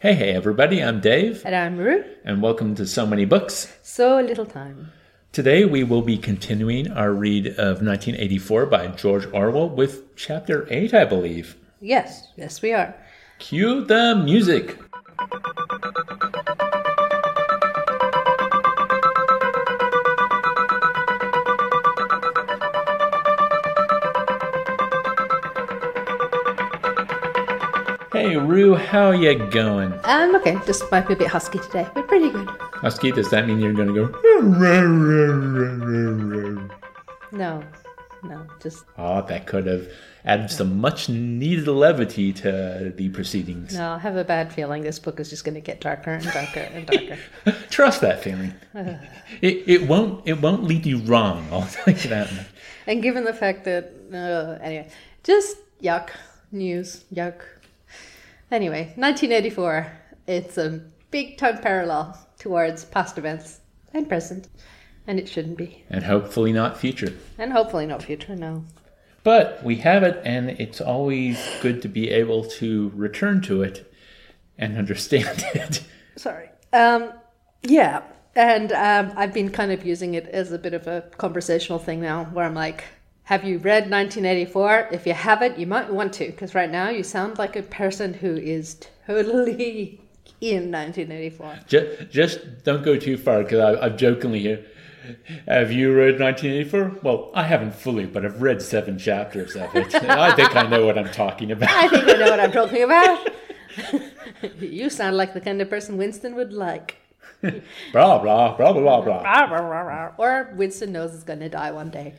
Hey, hey, everybody, I'm Dave, And I'm Ru. and welcome to So Many Books. So little time. Today we will be continuing our read of 1984 by George Orwell with Chapter 8, I believe. Yes, yes, we are. Cue the music. Rue, how you going? Um, okay, just might be a bit husky today, but pretty good. Husky, does that mean you're going to go? No, no, just Oh, that could have added some much needed levity to the proceedings. no. I have a bad feeling this book is just going to get darker and darker and darker. Trust that feeling. it, it won't it won't lead you wrong. I'll tell you that. and given the fact that, uh, anyway, just yuck news, yuck. Anyway, 1984. It's a big time parallel towards past events and present, and it shouldn't be, And hopefully not future. and hopefully not future. No. But we have it, and it's always good to be able to return to it and understand it. Sorry. Um, yeah, and um, I've been kind of using it as a bit of a conversational thing now, where I'm like, "Have you read 1984? If you haven't, you might want to, because right now you sound like a person who is totally in 1984." Just, just don't go too far, because I've jokingly here. Have you read 1984? Well, I haven't fully, but I've read seven chapters of it. I think I know what I'm talking about. I think I know what I'm talking about. you sound like the kind of person Winston would like. blah blah blah blah blah. Or Winston knows is going to die one day.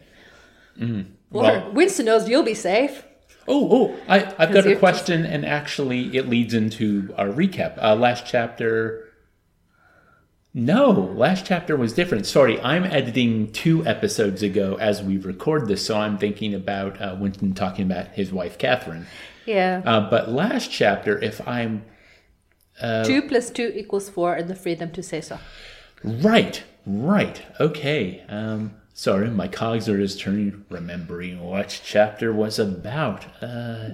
Or Mm-hmm. Well- Winston knows you'll be safe. Oh, oh! I, I've got a question, and actually, it leads into our recap. Uh, last chapter. No, last chapter was different. Sorry, I'm editing two episodes ago as we record this, so I'm thinking about uh, Winston talking about his wife Catherine. Yeah. Uh, but last chapter, if I'm two plus two equals four, and the freedom to say so. right, right, okay. Um, sorry, my cogs are just turning, remembering what chapter was about. Uh,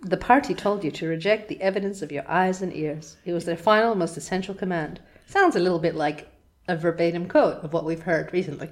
The party told you to reject the evidence of your eyes and ears. It was their final, most essential command. Sounds a little bit like a verbatim quote of what we've heard recently.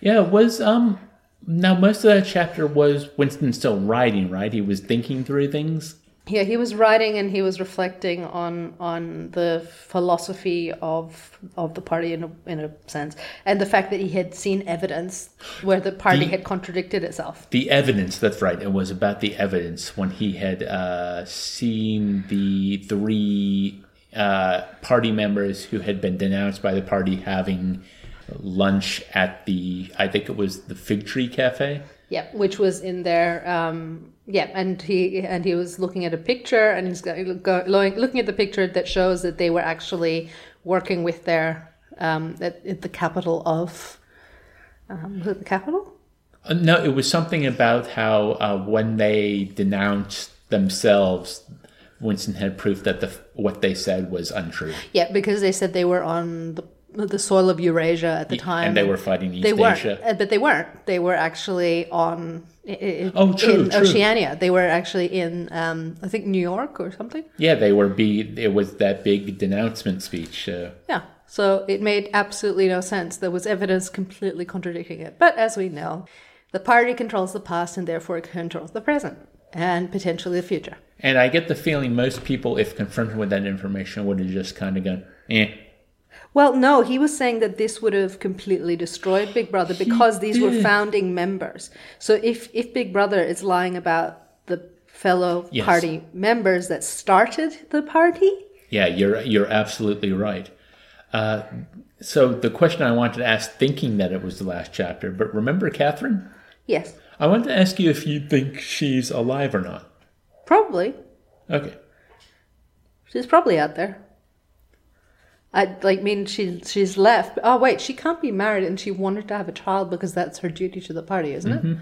Yeah, it was um now most of that chapter was Winston still writing, right? He was thinking through things. Yeah, he was writing and he was reflecting on on the philosophy of of the party in a, in a sense, and the fact that he had seen evidence where the party The- had contradicted itself. The evidence, that's right. It was about the evidence when he had uh, seen the three uh, party members who had been denounced by the party having lunch at the, I think it was the Fig Tree Cafe. Yeah, which was in there. Um, yeah, and he and he was looking at a picture, and he's go, go, looking at the picture that shows that they were actually working with their um, at, at the capital of. Um, was it the capital? Uh, no, it was something about how uh, when they denounced themselves, Winston had proof that the what they said was untrue. Yeah, because they said they were on the the soil of Eurasia at the time, and they were fighting East They Asia. uh, but they weren't. They were actually on. i- i- Oh, true, in true. Oceania. They were actually in, um, I think, New York or something. Yeah, they were be it was that big denouncement speech. Uh, Yeah. So it made absolutely no sense. There was evidence completely contradicting it. But as we know, the party controls the past and therefore it controls the present and potentially the future. and I get the feeling most people, if confronted with that information, would have just kind of gone, "Eh." Well, no, he was saying that this would have completely destroyed Big Brother because these were founding members. So if, if Big Brother is lying about the fellow Yes. party members that started the party, Yeah, you're you're absolutely right. Uh, so the question I wanted to ask, thinking that it was the last chapter, but remember Catherine? yes, I wanted to ask you if you think she's alive or not. probably. Okay. She's probably out there. I like mean she she's left. Oh wait, she can't be married and she wanted to have a child because that's her duty to the party, isn't it?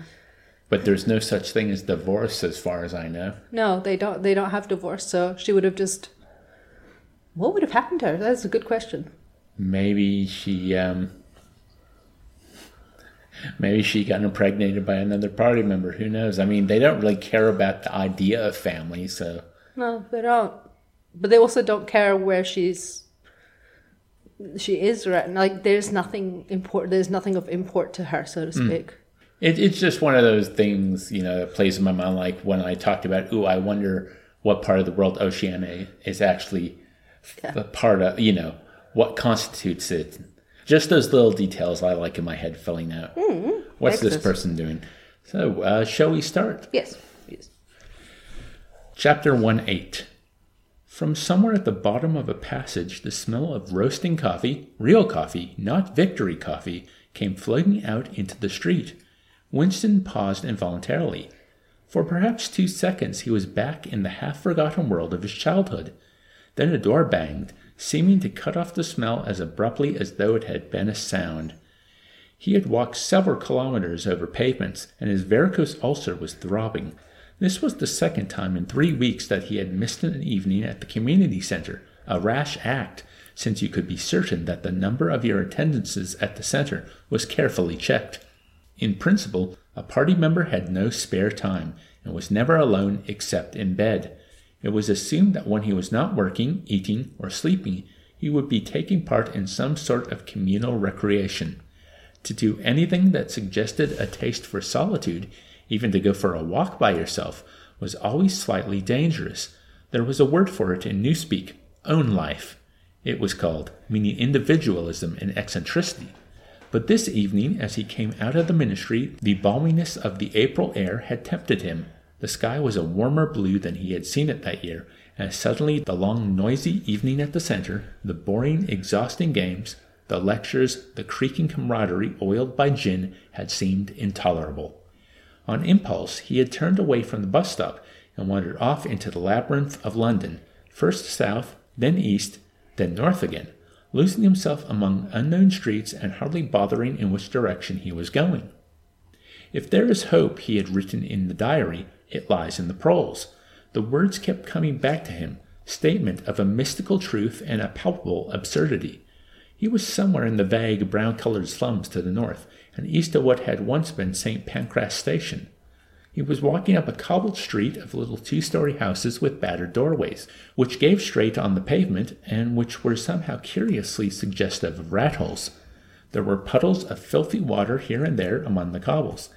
But there's no such thing as divorce, as far as I know. No, they don't they don't have divorce, so she would have just What would have happened to her? That's a good question. Maybe she, um, maybe she got impregnated by another party member. Who knows? I mean, they don't really care about the idea of family, so No, they don't. but they also don't care where she's she is right like there's nothing import there's nothing of import to her so to hmm. speak It, it's just one of those things, you know, that plays in my mind. Like when I talked about, ooh, I wonder what part of the world Oceania is actually Yeah. a part of, you know, what constitutes it. Just those little details I like in my head filling out. Hmm, hmm. What's this person doing? So, uh, shall we start? yes yes Chapter 1 8. From somewhere at the bottom of a passage, the smell of roasting coffee, real coffee, not victory coffee, came floating out into the street. Winston paused involuntarily. For perhaps two seconds he was back in the half forgotten world of his childhood. Then a door banged, seeming to cut off the smell as abruptly as though it had been a sound. He had walked several kilometers over pavements, and his varicose ulcer was throbbing. This was the second time in three weeks that he had missed an evening at the community center, a rash act, since you could be certain that the number of your attendances at the center was carefully checked. In principle, a party member had no spare time and was never alone except in bed. It was assumed that when he was not working, eating, or sleeping, he would be taking part in some sort of communal recreation. To do anything that suggested a taste for solitude, even to go for a walk by yourself, was always slightly dangerous. There was a word for it in Newspeak ownlife. It was called, meaning individualism and eccentricity. But this evening, as he came out of the ministry, the balminess of the April air had tempted him. The sky was a warmer blue than he had seen it that year, and suddenly the long, noisy evening at the center, the boring, exhausting games, the lectures, the creaking camaraderie oiled by gin had seemed intolerable. On impulse, he had turned away from the bus stop and wandered off into the labyrinth of London, first south, then east, then north again, losing himself among unknown streets and hardly bothering in which direction he was going. If there is hope, he had written in the diary, it lies in the proles. The words kept coming back to him, statement of a mystical truth and a palpable absurdity. He was somewhere in the vague brown colored slums to the north, and east of what had once been St. Pancras Station. He was walking up a cobbled street of little two story houses with battered doorways, which gave straight on the pavement and which were somehow curiously suggestive of rat holes. There were puddles of filthy water here and there among the cobbles.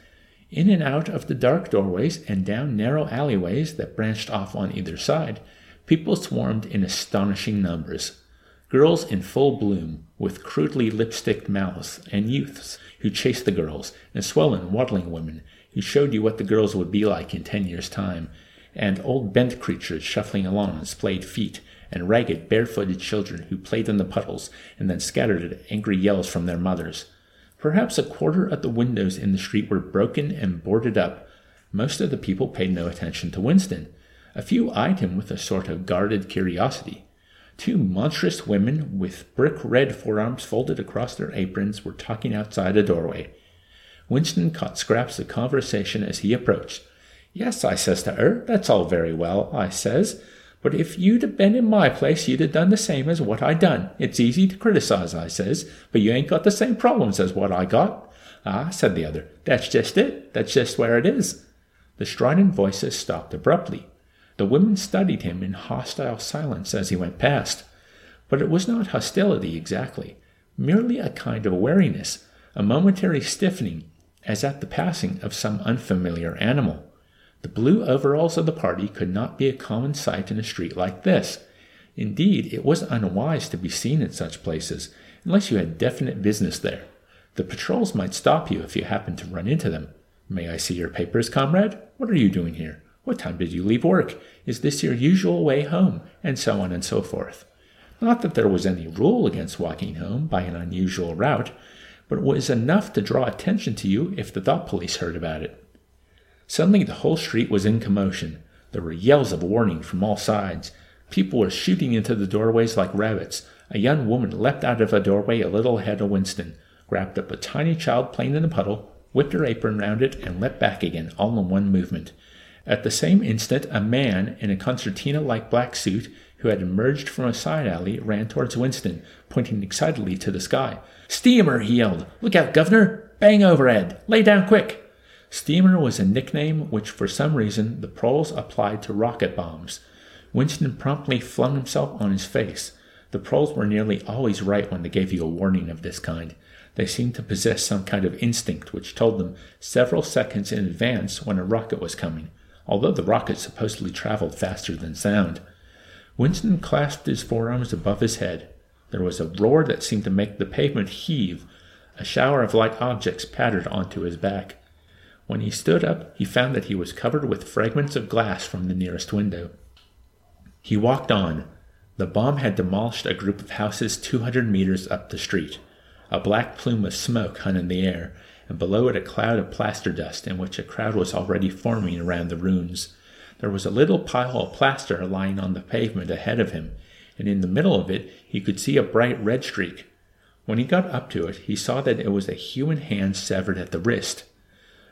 In and out of the dark doorways and down narrow alleyways that branched off on either side, people swarmed in astonishing numbers. Girls in full bloom, with crudely lipsticked mouths, and youths who chased the girls, and swollen, waddling women who showed you what the girls would be like in ten years' time, and old bent creatures shuffling along on splayed feet, and ragged, barefooted children who played in the puddles and then scattered at angry yells from their mothers. Perhaps a quarter of the windows in the street were broken and boarded up. Most of the people paid no attention to Winston. A few eyed him with a sort of guarded curiosity. Two monstrous women with brick red forearms folded across their aprons were talking outside a doorway. Winston caught scraps of conversation as he approached. Yes, I says to her, that's all very well, I says, but if you'd have been in my place, you'd have done the same as what I done. It's easy to criticize, I says, but you ain't got the same problems as what I got. Ah, said the other, that's just it. That's just where it is. The strident voices stopped abruptly. The women studied him in hostile silence as he went past. But it was not hostility exactly, merely a kind of wariness, a momentary stiffening, as at the passing of some unfamiliar animal. The blue overalls of the party could not be a common sight in a street like this. Indeed, it was unwise to be seen in such places, unless you had definite business there. The patrols might stop you if you happened to run into them. May I see your papers, comrade? What are you doing here? What time did you leave work? Is this your usual way home? And so on and so forth. Not that there was any rule against walking home by an unusual route, but it was enough to draw attention to you if the thought police heard about it. Suddenly the whole street was in commotion. There were yells of warning from all sides. People were shooting into the doorways like rabbits. A young woman leapt out of a doorway a little ahead of Winston, grabbed up a tiny child playing in a puddle, whipped her apron round it, and leapt back again, all in one movement. At the same instant, a man in a concertina like black suit, who had emerged from a side alley, ran towards Winston, pointing excitedly to the sky. Steamer! he yelled. Look out, governor! Bang overhead! Lay down quick! Steamer was a nickname which, for some reason, the proles applied to rocket bombs. Winston promptly flung himself on his face. The proles were nearly always right when they gave you a warning of this kind. They seemed to possess some kind of instinct which told them several seconds in advance when a rocket was coming, although the rocket supposedly traveled faster than sound. Winston clasped his forearms above his head. There was a roar that seemed to make the pavement heave. A shower of light objects pattered onto his back. When he stood up, he found that he was covered with fragments of glass from the nearest window. He walked on. The bomb had demolished a group of houses 200 meters up the street. A black plume of smoke hung in the air, and below it a cloud of plaster dust in which a crowd was already forming around the ruins. There was a little pile of plaster lying on the pavement ahead of him, and in the middle of it he could see a bright red streak. When he got up to it, he saw that it was a human hand severed at the wrist.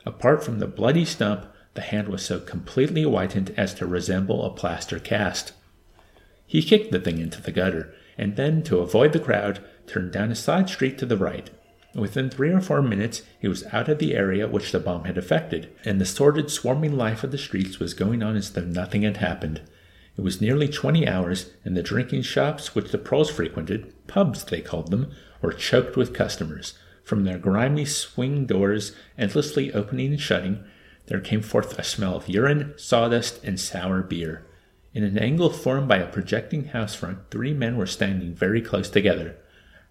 Apart from the bloody stump, the hand was so completely whitened as to resemble a plaster cast. He kicked the thing into the gutter, and then, to avoid the crowd, turned down a side street to the right. Within three or four minutes, he was out of the area which the bomb had affected, and the sordid, swarming life of the streets was going on as though nothing had happened. It was nearly twenty hours, and the drinking shops which the proles frequented, pubs they called them, were choked with customers. From their grimy swing doors, endlessly opening and shutting, there came forth a smell of urine, sawdust, and sour beer. In an angle formed by a projecting house front, three men were standing very close together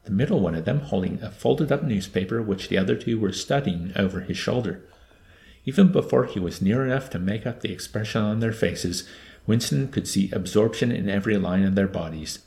the middle one of them holding a folded up newspaper which the other two were studying over his shoulder. Even before he was near enough to make out the expression on their faces, Winston could see absorption in every line of their bodies.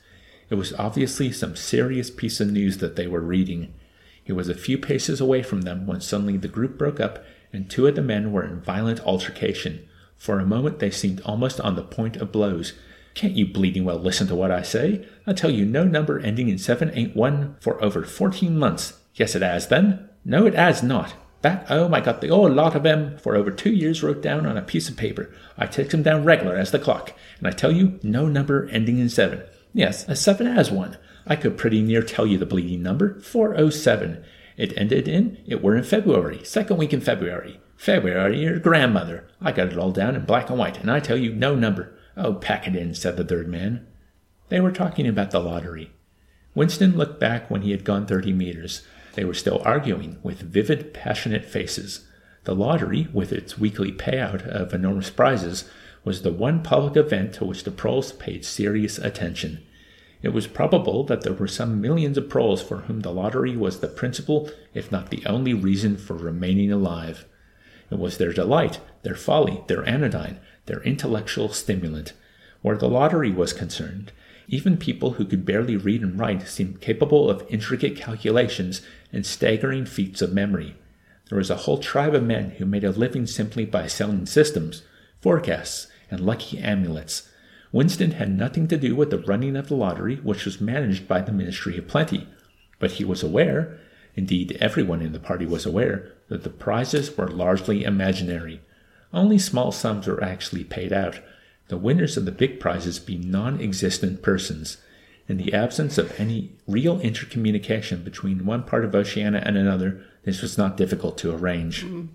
It was obviously some serious piece of news that they were reading. He was a few paces away from them when suddenly the group broke up and two of the men were in violent altercation. For a moment they seemed almost on the point of blows, can't you bleeding well listen to what I say? I tell you no number ending in 781 for over 14 months. Yes, it has then. No, it has not. Back home, oh I got the old lot of 'em for over two years wrote down on a piece of paper. I takes 'em down regular as the clock, and I tell you no number ending in 7. Yes, a 7 has one. I could pretty near tell you the bleeding number 407. It ended in, it were in February, second week in February. February, your grandmother. I got it all down in black and white, and I tell you no number. Oh, pack it in, said the third man. They were talking about the lottery. Winston looked back when he had gone thirty meters. They were still arguing, with vivid, passionate faces. The lottery, with its weekly payout of enormous prizes, was the one public event to which the proles paid serious attention. It was probable that there were some millions of proles for whom the lottery was the principal, if not the only reason for remaining alive. It was their delight, their folly, their anodyne, their intellectual stimulant. Where the lottery was concerned, even people who could barely read and write seemed capable of intricate calculations and staggering feats of memory. There was a whole tribe of men who made a living simply by selling systems, forecasts, and lucky amulets. Winston had nothing to do with the running of the lottery, which was managed by the Ministry of Plenty. But he was aware, indeed everyone in the party was aware, that the prizes were largely imaginary. Only small sums were actually paid out, the winners of the big prizes being non existent persons. In the absence of any real intercommunication between one part of Oceania and another, this was not difficult to arrange. Mm.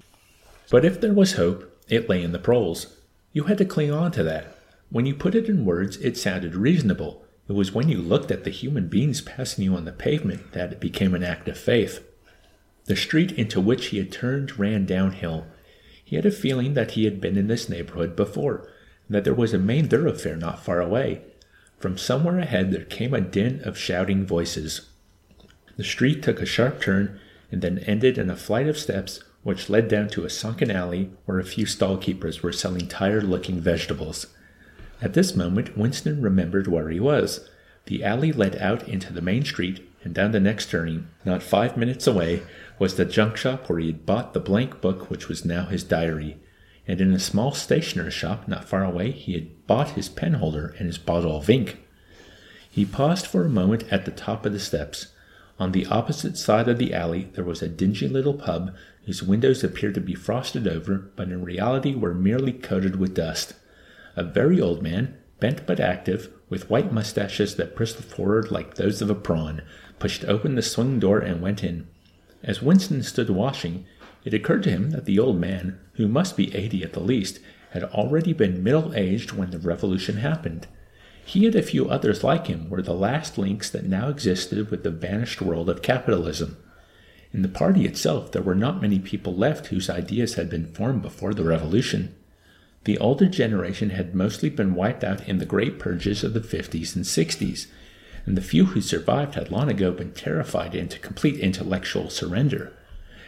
But if there was hope, it lay in the proles. You had to cling on to that. When you put it in words, it sounded reasonable. It was when you looked at the human beings passing you on the pavement that it became an act of faith. The street into which he had turned ran downhill. He had a feeling that he had been in this neighborhood before, and that there was a main thoroughfare not far away. From somewhere ahead there came a din of shouting voices. The street took a sharp turn and then ended in a flight of steps which led down to a sunken alley where a few stall keepers were selling tired looking vegetables. At this moment, Winston remembered where he was. The alley led out into the main street, and down the next turning, not five minutes away, was the junk shop where he had bought the blank book which was now his diary, and in a small stationer's shop not far away he had bought his penholder and his bottle of ink. He paused for a moment at the top of the steps. On the opposite side of the alley there was a dingy little pub whose windows appeared to be frosted over, but in reality were merely coated with dust. A very old man, bent but active, with white mustaches that bristled forward like those of a prawn, pushed open the swing door and went in. As Winston stood washing, it occurred to him that the old man, who must be eighty at the least, had already been middle aged when the revolution happened. He and a few others like him were the last links that now existed with the vanished world of capitalism. In the party itself, there were not many people left whose ideas had been formed before the revolution. The older generation had mostly been wiped out in the great purges of the 50s and 60s, and the few who survived had long ago been terrified into complete intellectual surrender.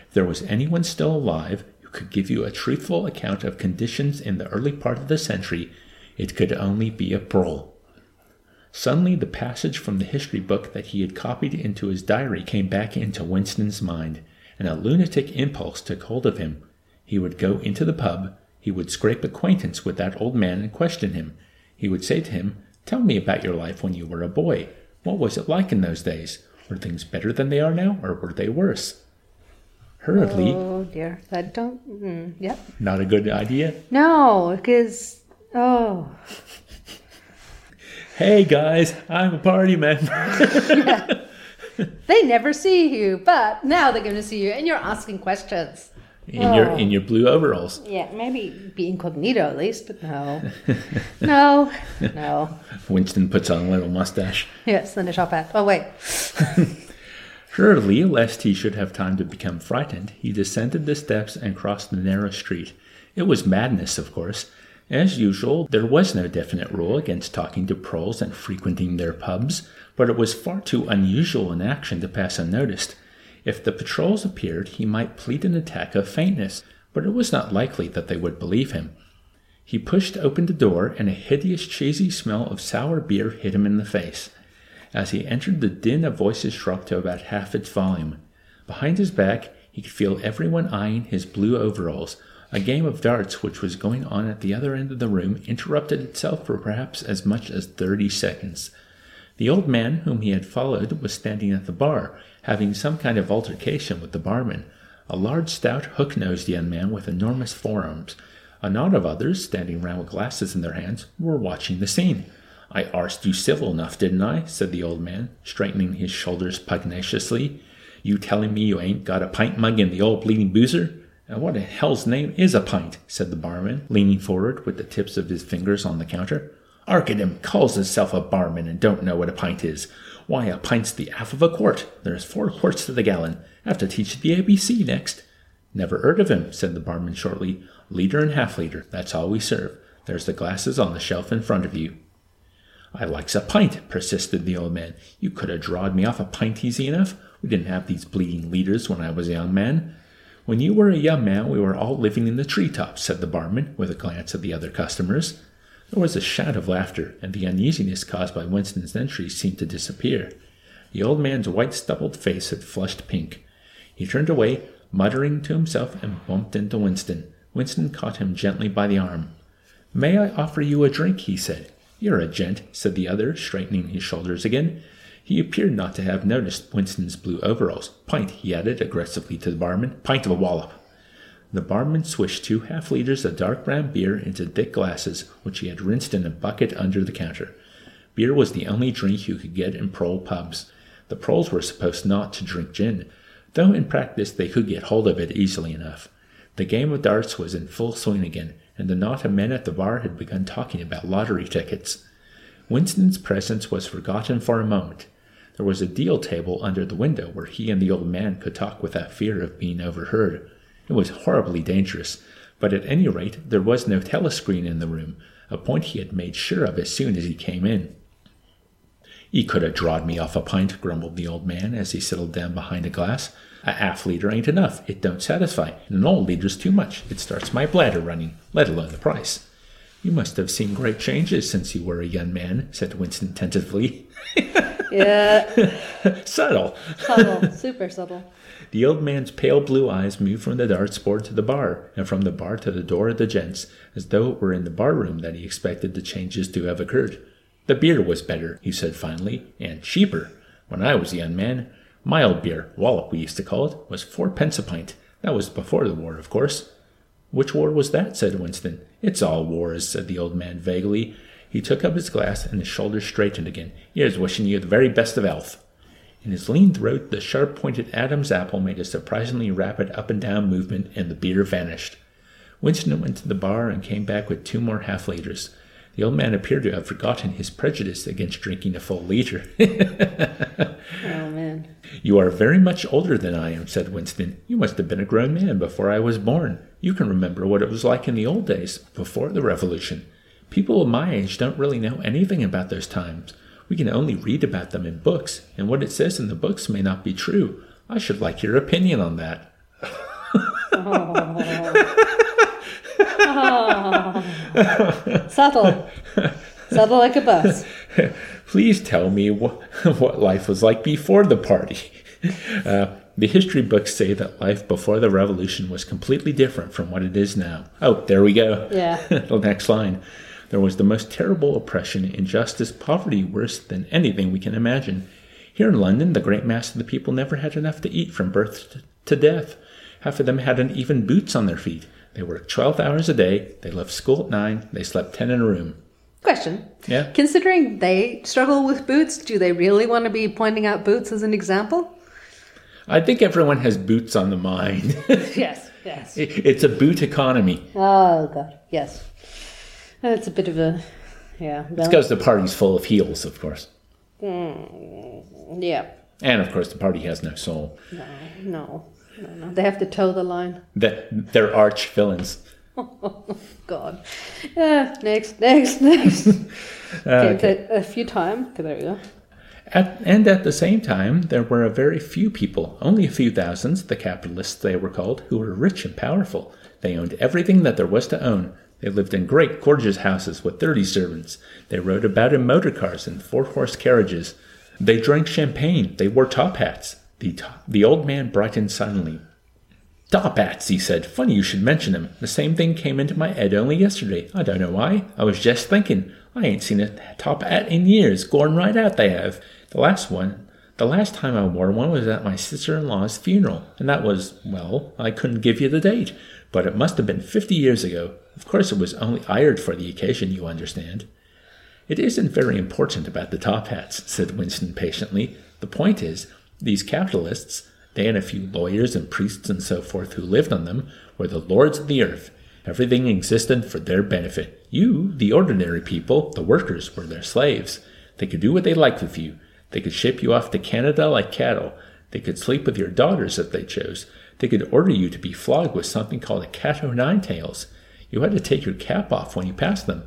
If there was anyone still alive who could give you a truthful account of conditions in the early part of the century, it could only be a prole. Suddenly, the passage from the history book that he had copied into his diary came back into Winston's mind, and a lunatic impulse took hold of him. He would go into the pub, he would scrape acquaintance with that old man and question him. He would say to him, Tell me about your life when you were a boy. What was it like in those days? Were things better than they are now, or were they worse? Hurriedly. Oh dear, that don't. Mm, yep. Not a good idea. No, because oh. Hey guys, I'm a party member. they never see you, but now they're going to see you, and you're asking questions. In oh. your in your blue overalls. Yeah, maybe be incognito at least, but no, no, no. Winston puts on a little mustache. Yes, then a top hat. Oh wait. Surely, lest he should have time to become frightened, he descended the steps and crossed the narrow street. It was madness, of course. As usual, there was no definite rule against talking to proles and frequenting their pubs, but it was far too unusual an action to pass unnoticed. If the patrols appeared, he might plead an attack of faintness, but it was not likely that they would believe him. He pushed open the door, and a hideous, cheesy smell of sour beer hit him in the face. As he entered, the din of voices dropped to about half its volume. Behind his back, he could feel everyone eyeing his blue overalls. A game of darts, which was going on at the other end of the room, interrupted itself for perhaps as much as thirty seconds. The old man whom he had followed was standing at the bar, having some kind of altercation with the barman, a large, stout, hook nosed young man with enormous forearms. A knot of others, standing round with glasses in their hands, were watching the scene. I arsed you civil enough, didn't I? said the old man, straightening his shoulders pugnaciously. You telling me you ain't got a pint mug in the old bleeding boozer? And what in hell's name is a pint? said the barman, leaning forward with the tips of his fingers on the counter. Arkadim calls himself a barman and don't know what a pint is. Why, a pint's the half of a quart. There's four quarts to the gallon. Have to teach the ABC next. Never heard of him, said the barman shortly. Liter and half liter, that's all we serve. There's the glasses on the shelf in front of you. I likes a pint, persisted the old man. You could have drawed me off a pint easy enough. We didn't have these bleeding liters when I was a young man. When you were a young man, we were all living in the tree tops, said the barman, with a glance at the other customers. There was a shout of laughter, and the uneasiness caused by Winston's entry seemed to disappear. The old man's white stubbled face had flushed pink. He turned away, muttering to himself, and bumped into Winston. Winston caught him gently by the arm. May I offer you a drink? he said. You're a gent, said the other, straightening his shoulders again. He appeared not to have noticed Winston's blue overalls. Pint, he added aggressively to the barman. Pint of a wallop. The barman swished two half liters of dark brown beer into thick glasses, which he had rinsed in a bucket under the counter. Beer was the only drink you could get in prole pubs. The proles were supposed not to drink gin, though in practice they could get hold of it easily enough. The game of darts was in full swing again, and the knot of men at the bar had begun talking about lottery tickets. Winston's presence was forgotten for a moment. There was a deal table under the window where he and the old man could talk without fear of being overheard. It was horribly dangerous, but at any rate there was no telescreen in the room, a point he had made sure of as soon as he came in. He could have drawed me off a pint, grumbled the old man as he settled down behind a glass. A half liter ain't enough. It don't satisfy. And an old liter's too much. It starts my bladder running, let alone the price. You must have seen great changes since you were a young man, said Winston tentatively. yeah. subtle. Subtle. Super subtle. The old man's pale blue eyes moved from the darts board to the bar, and from the bar to the door of the gents, as though it were in the bar room that he expected the changes to have occurred. The beer was better, he said finally, and cheaper. When I was a young man, mild beer, wallop we used to call it, was fourpence a pint. That was before the war, of course. Which war was that? said Winston. It's all wars, said the old man vaguely. He took up his glass, and his shoulders straightened again. Here's wishing you the very best of health. In his lean throat, the sharp pointed Adam's apple made a surprisingly rapid up and down movement, and the beer vanished. Winston went to the bar and came back with two more half liters. The old man appeared to have forgotten his prejudice against drinking a full liter. Oh man. You are very much older than I am, said Winston. You must have been a grown man before I was born. You can remember what it was like in the old days, before the revolution. People of my age don't really know anything about those times. We can only read about them in books, and what it says in the books may not be true. I should like your opinion on that. Subtle. Subtle like a bus. Please tell me what, what life was like before the party. Uh, the history books say that life before the revolution was completely different from what it is now. Oh, there we go. Yeah. the next line. There was the most terrible oppression, injustice, poverty worse than anything we can imagine. Here in London, the great mass of the people never had enough to eat from birth to death. Half of them hadn't even boots on their feet. They worked 12 hours a day, they left school at 9, they slept 10 in a room. Question. Yeah? Considering they struggle with boots, do they really want to be pointing out boots as an example? I think everyone has boots on the mind. yes, yes. It's a boot economy. Oh god, yes. That's a bit of a yeah. It's because the party's full of heels, of course. Mm, yeah. And of course, the party has no soul. No, no, no, no. They have to toe the line. That they're arch villains. God. Yeah. Next, next, next. Uh, okay, A, a few times. There we go. At, and at the same time, there were a very few people, only a few thousands, the capitalists they were called, who were rich and powerful. They owned everything that there was to own. They lived in great, gorgeous houses with thirty servants. They rode about in motor cars and four horse carriages. They drank champagne. They wore top hats. The, the old man brightened suddenly. Top hats, he said. Funny you should mention them. The same thing came into my head only yesterday. I don't know why. I was just thinking. I ain't seen a top hat in years. Going right out they have. The last one, the last time I wore one was at my sister-in-law's funeral, and that was, well, I couldn't give you the date, but it must have been fifty years ago. Of course, it was only hired for the occasion, you understand. It isn't very important about the top hats, said Winston patiently. The point is, these capitalists, they and a few lawyers and priests and so forth who lived on them, were the lords of the earth. Everything existed for their benefit. You, the ordinary people, the workers, were their slaves. They could do what they liked with you. They could ship you off to Canada like cattle. They could sleep with your daughters if they chose. They could order you to be flogged with something called a cat o' nine tails. You had to take your cap off when you passed them.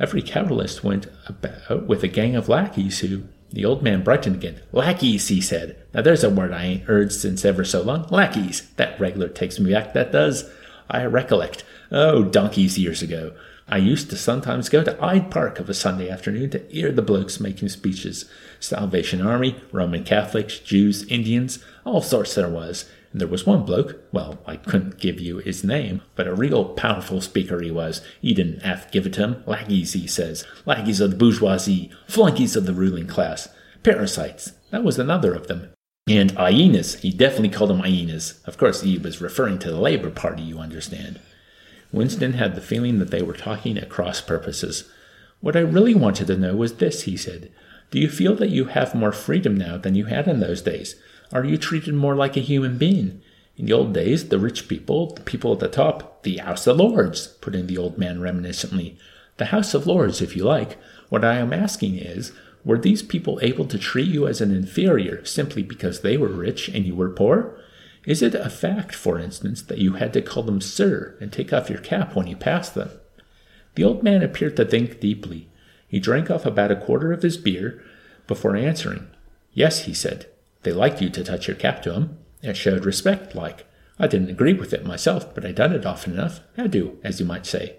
Every capitalist went about with a gang of lackeys who. The old man brightened again. Lackeys, he said. Now there's a word I ain't heard since ever so long. Lackeys. That regular takes me back, that does. I recollect. Oh, donkeys years ago. I used to sometimes go to Hyde Park of a Sunday afternoon to hear the blokes making speeches. Salvation Army, Roman Catholics, Jews, Indians, all sorts there was. And there was one bloke, well, I couldn't give you his name, but a real powerful speaker he was. He didn't to give it to him. Laggies, he says. Lackeys of the bourgeoisie, flunkies of the ruling class. Parasites. That was another of them. And hyenas. He definitely called them hyenas. Of course, he was referring to the Labour Party, you understand. Winston had the feeling that they were talking at cross purposes. What I really wanted to know was this, he said. Do you feel that you have more freedom now than you had in those days? Are you treated more like a human being? In the old days, the rich people, the people at the top, the House of Lords, put in the old man reminiscently. The House of Lords, if you like. What I am asking is, were these people able to treat you as an inferior simply because they were rich and you were poor? Is it a fact, for instance, that you had to call them sir and take off your cap when you passed them? The old man appeared to think deeply. He drank off about a quarter of his beer before answering. Yes, he said. They liked you to touch your cap to 'em. It showed respect, like. I didn't agree with it myself, but I done it often enough. I do, as you might say.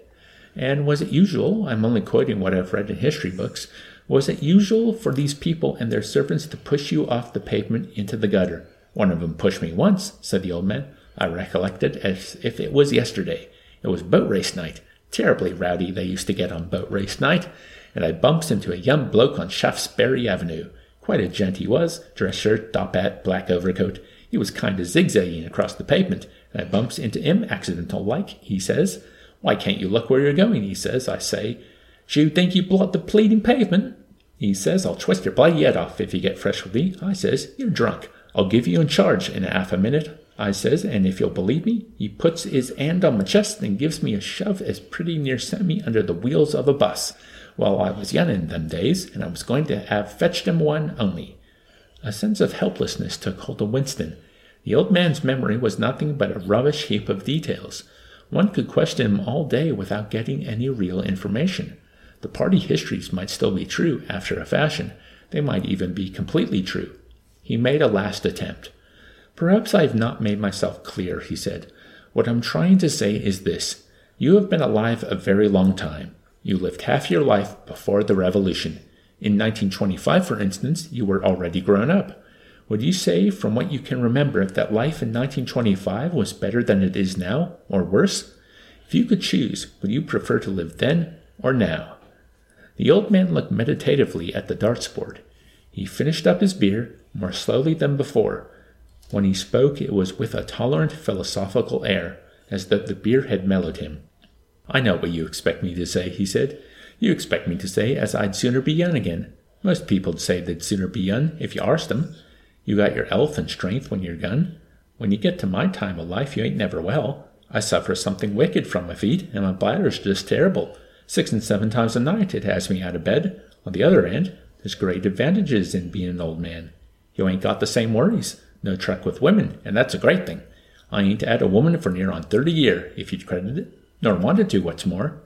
And was it usual, I'm only quoting what I've read in history books, was it usual for these people and their servants to push you off the pavement into the gutter? One of 'em pushed me once, said the old man. I recollect it as if it was yesterday. It was boat race night. Terribly rowdy they used to get on boat race night, and I bumps into a young bloke on Shaftesbury Avenue. Quite a gent he was, dress shirt, top hat, black overcoat. He was kind of zigzagging across the pavement, and I bumps into him accidental like. He says, Why can't you look where you're going? He says. I say, Do you think you blot the pleading pavement? He says, I'll twist your bloody head off if you get fresh with me. I says, You're drunk. I'll give you in charge in half a minute. I says, and if you'll believe me, he puts his hand on my chest and gives me a shove as pretty near sent me under the wheels of a bus. Well, I was young in them days, and I was going to have fetched him one only. A sense of helplessness took hold of Winston. The old man's memory was nothing but a rubbish heap of details. One could question him all day without getting any real information. The party histories might still be true, after a fashion. They might even be completely true. He made a last attempt. Perhaps I have not made myself clear, he said. What I'm trying to say is this. You have been alive a very long time. You lived half your life before the revolution. In 1925, for instance, you were already grown up. Would you say, from what you can remember, that life in 1925 was better than it is now, or worse? If you could choose, would you prefer to live then or now? The old man looked meditatively at the darts board. He finished up his beer more slowly than before. When he spoke, it was with a tolerant, philosophical air, as though the beer had mellowed him. I know what you expect me to say, he said. You expect me to say as I'd sooner be young again. Most people'd say they'd sooner be young if you arst 'em. You got your and strength when you're young. When you get to my time of life, you ain't never well. I suffer something wicked from my feet, and my bladder's just terrible. Six and seven times a night it has me out of bed. On the other hand, there's great advantages in being an old man. You ain't got the same worries. No truck with women, and that's a great thing. I ain't had a woman for near on thirty year, if you'd credit it, nor wanted to, what's more.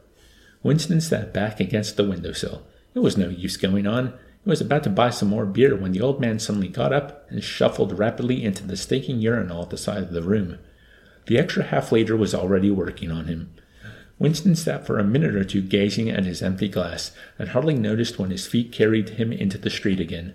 Winston sat back against the window sill. It was no use going on. He was about to buy some more beer when the old man suddenly got up and shuffled rapidly into the stinking urinal at the side of the room. The extra half liter was already working on him. Winston sat for a minute or two gazing at his empty glass, and hardly noticed when his feet carried him into the street again.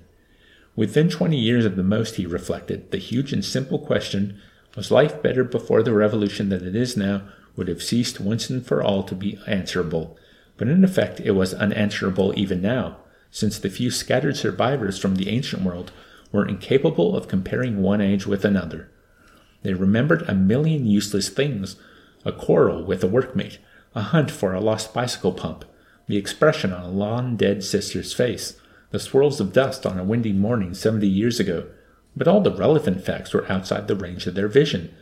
Within twenty years at the most, he reflected, the huge and simple question, was life better before the revolution than it is now, would have ceased once and for all to be answerable. But in effect, it was unanswerable even now since the few scattered survivors from the ancient world were incapable of comparing one age with another. They remembered a million useless things a quarrel with a workmate, a hunt for a lost bicycle pump, the expression on a long dead sister's face, the swirls of dust on a windy morning seventy years ago. But all the relevant facts were outside the range of their vision.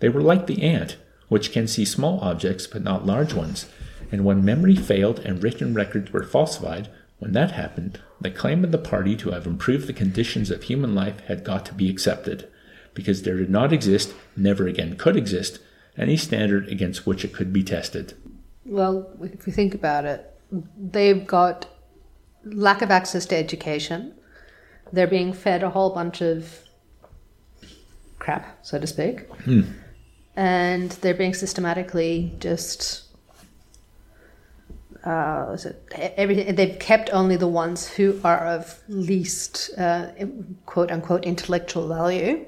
They were like the ant, which can see small objects but not large ones, and when memory failed and written records were falsified, when that happened, the claim of the party to have improved the conditions of human life had got to be accepted, because there did not exist, never again could exist, any standard against which it could be tested. Well, if you think about it, they've got lack of access to education. They're being fed a whole bunch of crap, so to speak. Hmm. And they're being systematically just uh, it everything they've kept only the ones who are of least uh, quote unquote intellectual value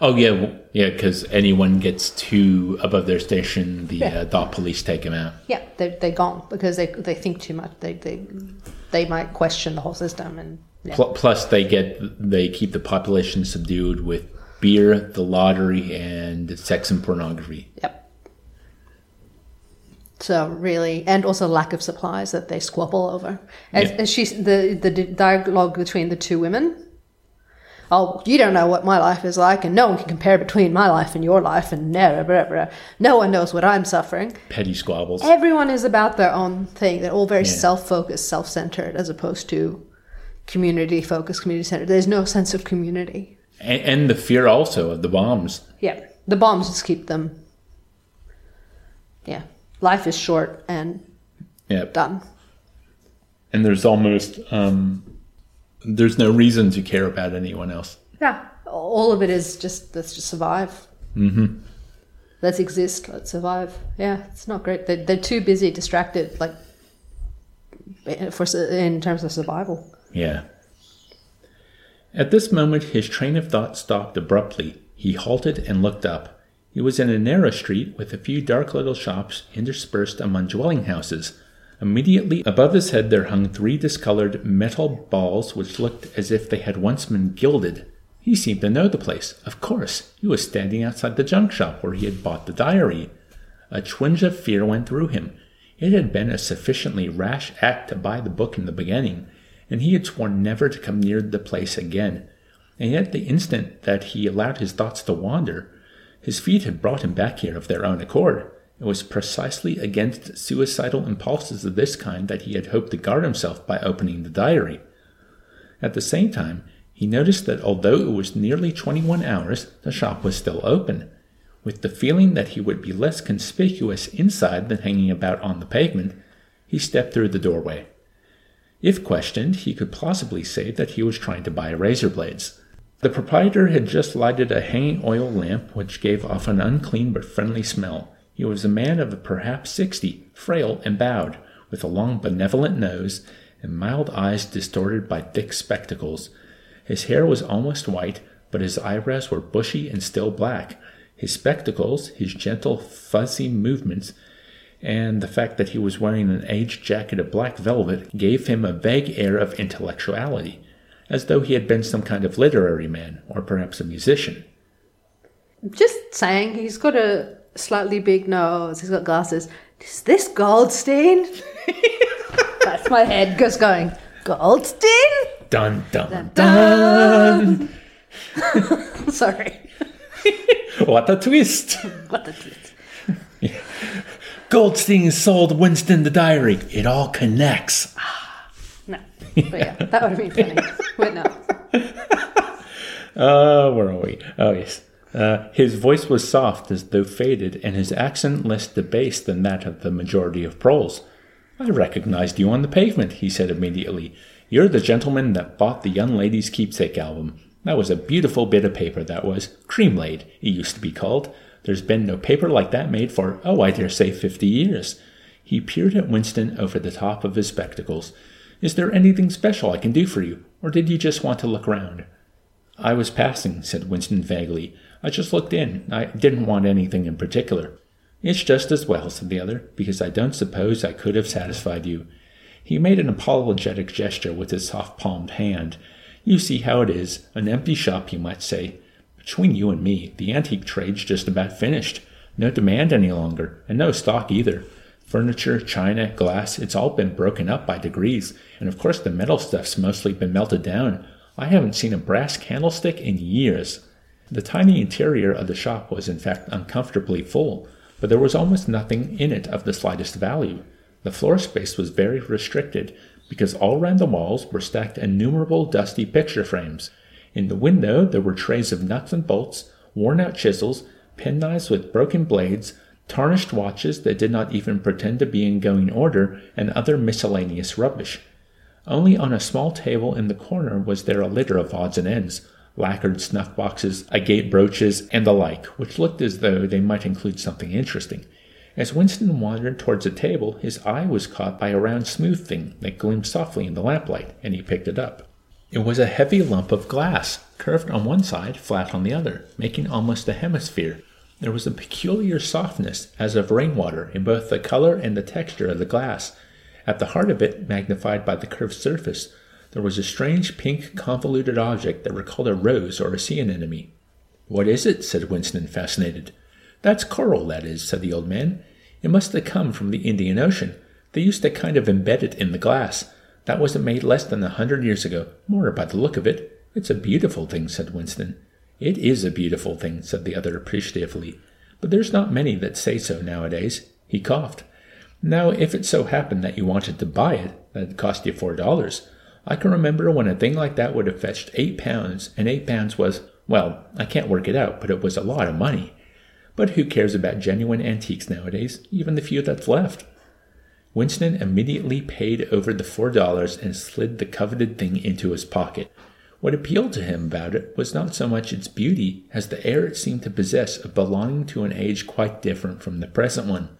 oh yeah yeah because anyone gets too above their station the yeah. uh, police take them out yeah they're, they're gone because they, they think too much they, they they might question the whole system and yeah. plus they get they keep the population subdued with beer the lottery and sex and pornography yep so really, and also lack of supplies that they squabble over. As, yeah. as she, the the dialogue between the two women. Oh, you don't know what my life is like, and no one can compare between my life and your life, and blah, blah, blah. no one knows what I'm suffering. Petty squabbles. Everyone is about their own thing. They're all very yeah. self-focused, self-centered, as opposed to community-focused, community-centered. There's no sense of community. And, and the fear also of the bombs. Yeah, the bombs just keep them. Yeah life is short and yep. done. And there's almost um, there's no reason to care about anyone else. Yeah, all of it is just let's just survive. Mm-hmm. Let's exist. Let's survive. Yeah, it's not great. They're, they're too busy, distracted, like for in terms of survival. Yeah. At this moment, his train of thought stopped abruptly. He halted and looked up. He was in a narrow street with a few dark little shops interspersed among dwelling houses. Immediately above his head there hung three discolored metal balls which looked as if they had once been gilded. He seemed to know the place. Of course, he was standing outside the junk shop where he had bought the diary. A twinge of fear went through him. It had been a sufficiently rash act to buy the book in the beginning, and he had sworn never to come near the place again. and yet the instant that he allowed his thoughts to wander, his feet had brought him back here of their own accord. It was precisely against suicidal impulses of this kind that he had hoped to guard himself by opening the diary. At the same time, he noticed that although it was nearly 21 hours, the shop was still open. With the feeling that he would be less conspicuous inside than hanging about on the pavement, he stepped through the doorway. If questioned, he could plausibly say that he was trying to buy razor blades. The proprietor had just lighted a hanging oil lamp which gave off an unclean but friendly smell. He was a man of perhaps sixty, frail and bowed, with a long benevolent nose and mild eyes distorted by thick spectacles. His hair was almost white, but his eyebrows were bushy and still black. His spectacles, his gentle, fuzzy movements, and the fact that he was wearing an aged jacket of black velvet gave him a vague air of intellectuality, as though he had been some kind of literary man, or perhaps a musician. Just saying, he's got a slightly big nose, he's got glasses. Is this Goldstein? That's my head just going, Goldstein? Dun dun dun! dun. Sorry. what a twist! What a twist. Goldstein sold Winston the diary. It all connects. No. But yeah, that would have been funny. But no. Uh, where are we? Oh, yes. Uh, his voice was soft as though faded, and his accent less debased than that of the majority of proles. I recognized you on the pavement, he said immediately. You're the gentleman that bought the young lady's keepsake album. That was a beautiful bit of paper, that was. Cream laid, it used to be called. There's been no paper like that made for, oh, I dare say, fifty years. He peered at Winston over the top of his spectacles. Is there anything special I can do for you, or did you just want to look round? I was passing, said Winston vaguely. I just looked in. I didn't want anything in particular. It's just as well, said the other, because I don't suppose I could have satisfied you. He made an apologetic gesture with his soft palmed hand. You see how it is. An empty shop, you might say. Between you and me, the antique trade's just about finished. No demand any longer, and no stock either. Furniture, china, glass, it's all been broken up by degrees, and of course the metal stuff's mostly been melted down. I haven't seen a brass candlestick in years. The tiny interior of the shop was in fact uncomfortably full, but there was almost nothing in it of the slightest value. The floor space was very restricted, because all round the walls were stacked innumerable dusty picture frames. In the window there were trays of nuts and bolts, worn out chisels, penknives with broken blades, tarnished watches that did not even pretend to be in going order, and other miscellaneous rubbish. Only on a small table in the corner was there a litter of odds and ends, lacquered snuff boxes, agate brooches, and the like, which looked as though they might include something interesting. As Winston wandered towards the table, his eye was caught by a round smooth thing that gleamed softly in the lamplight, and he picked it up. It was a heavy lump of glass, curved on one side, flat on the other, making almost a hemisphere. There was a peculiar softness, as of rainwater, in both the color and the texture of the glass. At the heart of it, magnified by the curved surface, there was a strange pink convoluted object that recalled a rose or a sea anemone. What is it? said Winston, fascinated. That's coral, that is, said the old man. It must have come from the Indian Ocean. They used to kind of embed it in the glass. That wasn't made less than a hundred years ago, more by the look of it. It's a beautiful thing, said Winston. It is a beautiful thing, said the other appreciatively. But there's not many that say so nowadays. He coughed. Now, if it so happened that you wanted to buy it, that'd cost you four dollars. I can remember when a thing like that would have fetched eight pounds, and eight pounds was, well, I can't work it out, but it was a lot of money. But who cares about genuine antiques nowadays, even the few that's left? Winston immediately paid over the four dollars and slid the coveted thing into his pocket. What appealed to him about it was not so much its beauty as the air it seemed to possess of belonging to an age quite different from the present one.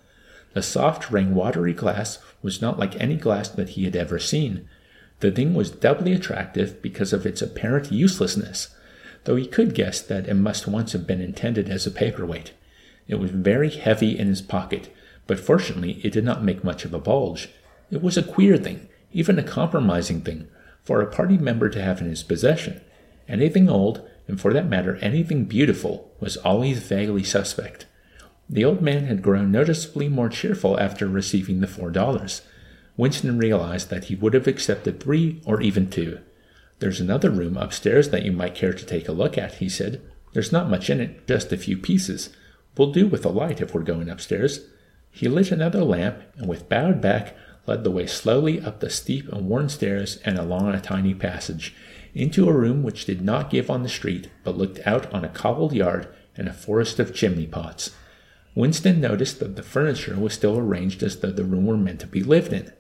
The soft, rain-watery glass was not like any glass that he had ever seen. The thing was doubly attractive because of its apparent uselessness, though he could guess that it must once have been intended as a paperweight. It was very heavy in his pocket, but fortunately it did not make much of a bulge. It was a queer thing, even a compromising thing, for a party member to have in his possession. Anything old, and for that matter anything beautiful, was always vaguely suspect. The old man had grown noticeably more cheerful after receiving the four dollars. Winston realized that he would have accepted three or even two. There's another room upstairs that you might care to take a look at, he said. There's not much in it, just a few pieces. We'll do with a light if we're going upstairs. He lit another lamp, and with bowed back, led the way slowly up the steep and worn stairs and along a tiny passage, into a room which did not give on the street, but looked out on a cobbled yard and a forest of chimney pots. Winston noticed that the furniture was still arranged as though the room were meant to be lived in.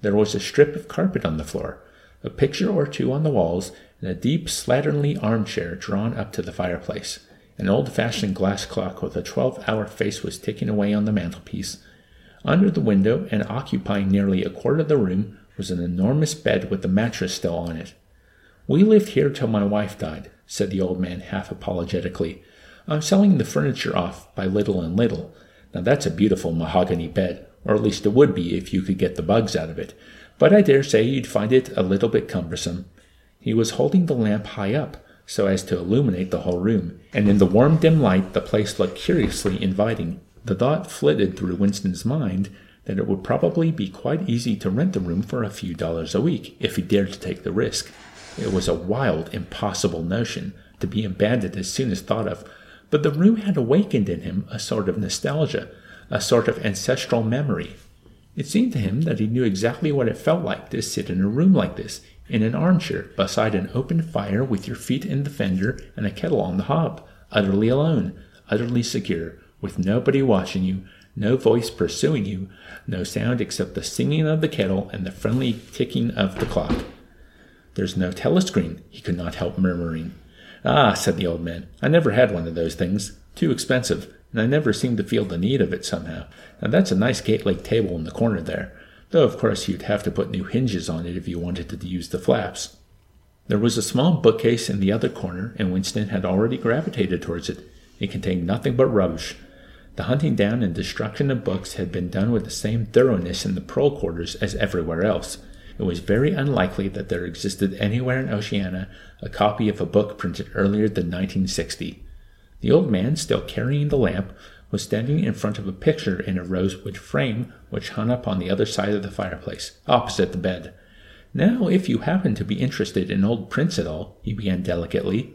There was a strip of carpet on the floor, a picture or two on the walls, and a deep slatternly armchair drawn up to the fireplace. An old fashioned glass clock with a twelve hour face was ticking away on the mantelpiece. Under the window, and occupying nearly a quarter of the room, was an enormous bed with the mattress still on it. We lived here till my wife died, said the old man half apologetically. I'm selling the furniture off by little and little. Now that's a beautiful mahogany bed, or at least it would be if you could get the bugs out of it, but I dare say you'd find it a little bit cumbersome. He was holding the lamp high up, so as to illuminate the whole room, and in the warm dim light the place looked curiously inviting. The thought flitted through Winston's mind that it would probably be quite easy to rent the room for a few dollars a week if he dared to take the risk. It was a wild, impossible notion to be abandoned as soon as thought of, but the room had awakened in him a sort of nostalgia, a sort of ancestral memory. It seemed to him that he knew exactly what it felt like to sit in a room like this, in an armchair, beside an open fire with your feet in the fender and a kettle on the hob, utterly alone, utterly secure, with nobody watching you, no voice pursuing you, no sound except the singing of the kettle and the friendly ticking of the clock. There's no telescreen, he could not help murmuring. Ah, said the old man, I never had one of those things. Too expensive, and I never seemed to feel the need of it somehow. Now that's a nice gate leg table in the corner there, though of course you'd have to put new hinges on it if you wanted to use the flaps. There was a small bookcase in the other corner, and Winston had already gravitated towards it. It contained nothing but rubbish, the hunting down and destruction of books had been done with the same thoroughness in the prole quarters as everywhere else. It was very unlikely that there existed anywhere in Oceania a copy of a book printed earlier than 1960. The old man, still carrying the lamp, was standing in front of a picture in a rosewood frame which hung up on the other side of the fireplace, opposite the bed. Now, if you happen to be interested in old prints at all, he began delicately.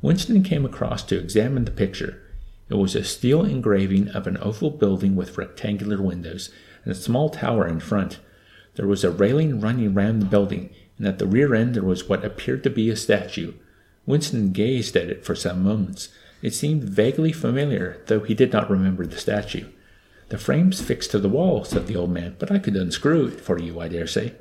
Winston came across to examine the picture. It was a steel engraving of an oval building with rectangular windows and a small tower in front. There was a railing running round the building, and at the rear end there was what appeared to be a statue. Winston gazed at it for some moments. It seemed vaguely familiar, though he did not remember the statue. The frame's fixed to the wall, said the old man, but I could unscrew it for you, I dare say.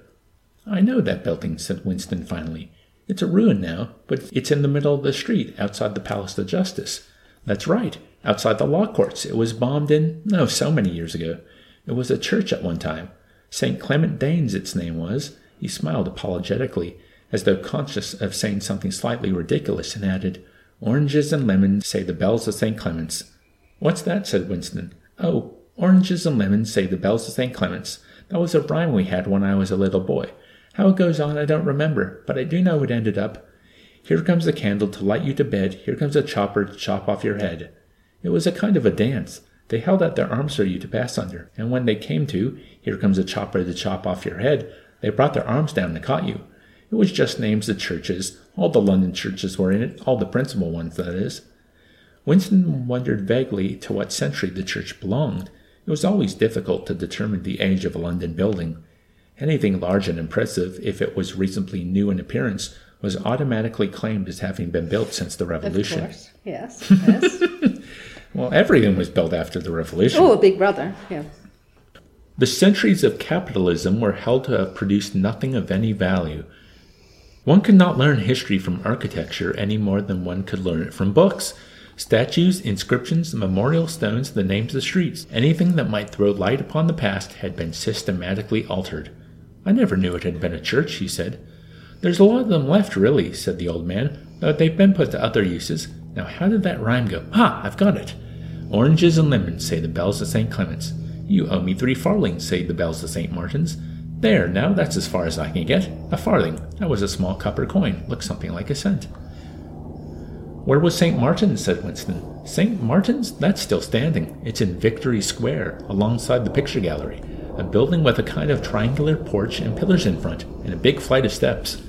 I know that building, said Winston finally. It's a ruin now, but it's in the middle of the street, outside the Palace of Justice. That's right outside the law courts. It was bombed in, no, so many years ago. It was a church at one time. St. Clement Danes, its name was. He smiled apologetically, as though conscious of saying something slightly ridiculous, and added, Oranges and lemons, say the bells of St. Clement's. What's that? said Winston. Oh, oranges and lemons, say the bells of St. Clement's. That was a rhyme we had when I was a little boy. How it goes on I don't remember, but I do know it ended up. Here comes the candle to light you to bed, here comes a chopper to chop off your head. It was a kind of a dance. They held out their arms for you to pass under, and when they came to, here comes a chopper to chop off your head, they brought their arms down and caught you. It was just names of churches. All the London churches were in it, all the principal ones, that is. Winston wondered vaguely to what century the church belonged. It was always difficult to determine the age of a London building. Anything large and impressive, if it was reasonably new in appearance, was automatically claimed as having been built since the Revolution. Of course, yes, yes. Well, everything was built after the revolution. Oh, a Big Brother, yeah. The centuries of capitalism were held to have produced nothing of any value. One could not learn history from architecture any more than one could learn it from books. Statues, inscriptions, memorial stones, the names of streets, anything that might throw light upon the past had been systematically altered. I never knew it had been a church, he said. There's a lot of them left, really, said the old man, but they've been put to other uses. Now, how did that rhyme go? Ah, I've got it. Oranges and lemons, say the bells of St. Clement's. You owe me three farthings, say the bells of St. Martin's. There, now that's as far as I can get. A farthing. That was a small copper coin. Looks something like a cent. Where was St. Martin's? said Winston. St. Martin's? That's still standing. It's in Victory Square, alongside the picture gallery. A building with a kind of triangular porch and pillars in front, and a big flight of steps.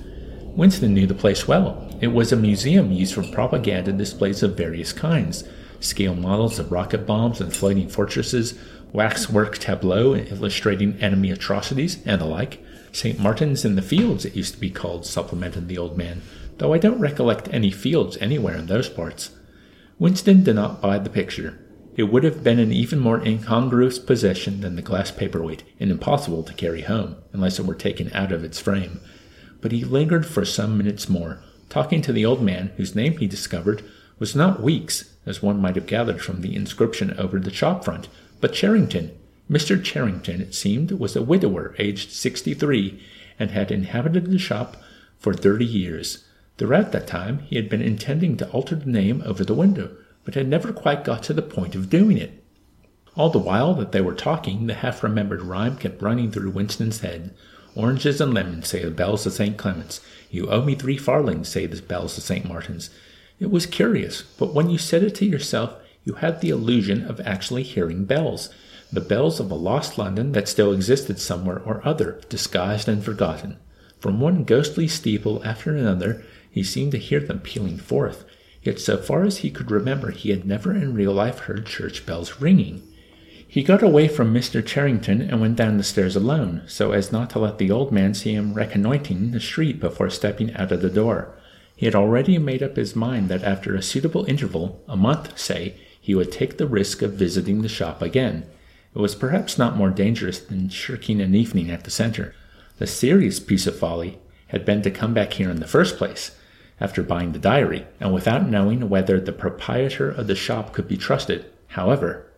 Winston knew the place well. It was a museum used for propaganda displays of various kinds scale models of rocket bombs and floating fortresses, waxwork tableaux illustrating enemy atrocities, and the like. St. Martin's in the Fields, it used to be called, supplemented the old man, though I don't recollect any fields anywhere in those parts. Winston did not buy the picture. It would have been an even more incongruous possession than the glass paperweight, and impossible to carry home, unless it were taken out of its frame. But he lingered for some minutes more, talking to the old man, whose name he discovered was not Weeks, as one might have gathered from the inscription over the shop front, but Charrington. Mr. Charrington, it seemed, was a widower aged sixty three, and had inhabited the shop for thirty years. Throughout that time he had been intending to alter the name over the window, but had never quite got to the point of doing it. All the while that they were talking, the half remembered rhyme kept running through Winston's head. Oranges and lemons, say the bells of St. Clement's. You owe me three farthings, say the bells of St. Martin's. It was curious, but when you said it to yourself, you had the illusion of actually hearing bells. The bells of a lost London that still existed somewhere or other, disguised and forgotten. From one ghostly steeple after another, he seemed to hear them pealing forth. Yet, so far as he could remember, he had never in real life heard church bells ringing. He got away from Mr. Charrington and went down the stairs alone, so as not to let the old man see him reconnoitring the street before stepping out of the door. He had already made up his mind that after a suitable interval, a month, say, he would take the risk of visiting the shop again. It was perhaps not more dangerous than shirking an evening at the center. The serious piece of folly had been to come back here in the first place, after buying the diary, and without knowing whether the proprietor of the shop could be trusted. However,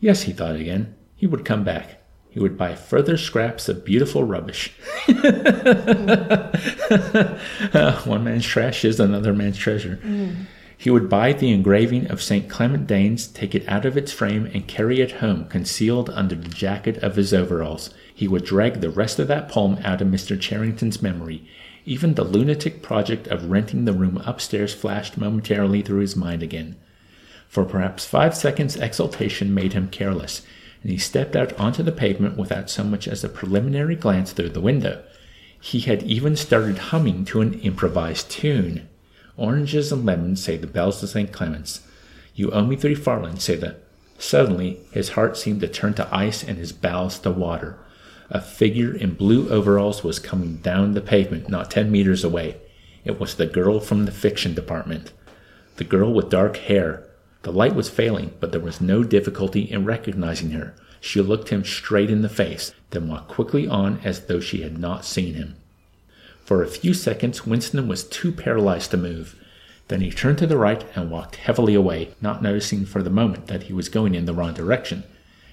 yes, he thought again, he would come back he would buy further scraps of beautiful rubbish. uh, one man's trash is another man's treasure. Mm. He would buy the engraving of St. Clement Danes, take it out of its frame, and carry it home concealed under the jacket of his overalls. He would drag the rest of that poem out of Mr. Charrington's memory. Even the lunatic project of renting the room upstairs flashed momentarily through his mind again. For perhaps five seconds, exultation made him careless and he stepped out onto the pavement without so much as a preliminary glance through the window. He had even started humming to an improvised tune. Oranges and lemons, say the bells of St. Clement's. You owe me three farthings, say the. Suddenly, his heart seemed to turn to ice and his bowels to water. A figure in blue overalls was coming down the pavement not ten meters away. It was the girl from the fiction department. The girl with dark hair, the light was failing, but there was no difficulty in recognizing her. She looked him straight in the face, then walked quickly on as though she had not seen him. For a few seconds, Winston was too paralyzed to move. Then he turned to the right and walked heavily away, not noticing for the moment that he was going in the wrong direction.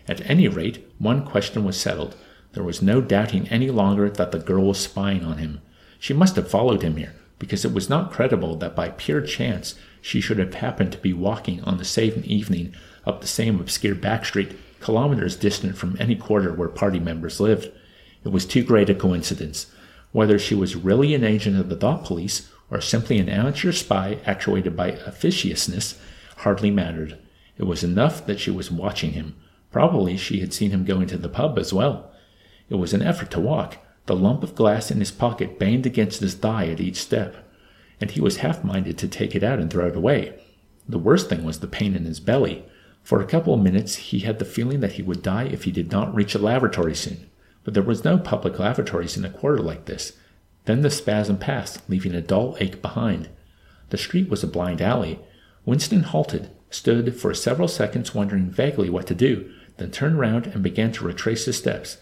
At any rate, one question was settled. There was no doubting any longer that the girl was spying on him. She must have followed him here, because it was not credible that by pure chance she should have happened to be walking on the same evening up the same obscure back street, kilometers distant from any quarter where party members lived. It was too great a coincidence. Whether she was really an agent of the thought police or simply an amateur spy actuated by officiousness hardly mattered. It was enough that she was watching him. Probably she had seen him go into the pub as well. It was an effort to walk. The lump of glass in his pocket banged against his thigh at each step and he was half minded to take it out and throw it away. The worst thing was the pain in his belly. For a couple of minutes he had the feeling that he would die if he did not reach a lavatory soon, but there was no public lavatories in a quarter like this. Then the spasm passed, leaving a dull ache behind. The street was a blind alley. Winston halted, stood for several seconds wondering vaguely what to do, then turned round and began to retrace his steps.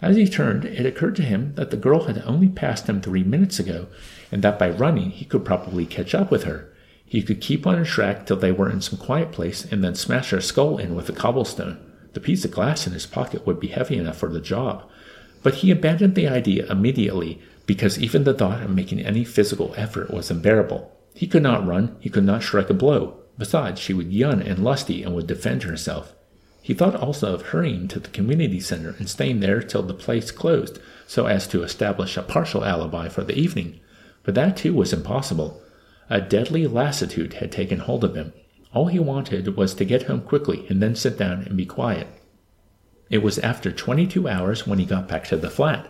As he turned, it occurred to him that the girl had only passed him three minutes ago, and that by running he could probably catch up with her. He could keep on her track till they were in some quiet place and then smash her skull in with a cobblestone. The piece of glass in his pocket would be heavy enough for the job. But he abandoned the idea immediately because even the thought of making any physical effort was unbearable. He could not run, he could not strike a blow. Besides, she would yawn and lusty and would defend herself. He thought also of hurrying to the community center and staying there till the place closed, so as to establish a partial alibi for the evening. But that too was impossible. A deadly lassitude had taken hold of him. All he wanted was to get home quickly and then sit down and be quiet. It was after 22 hours when he got back to the flat.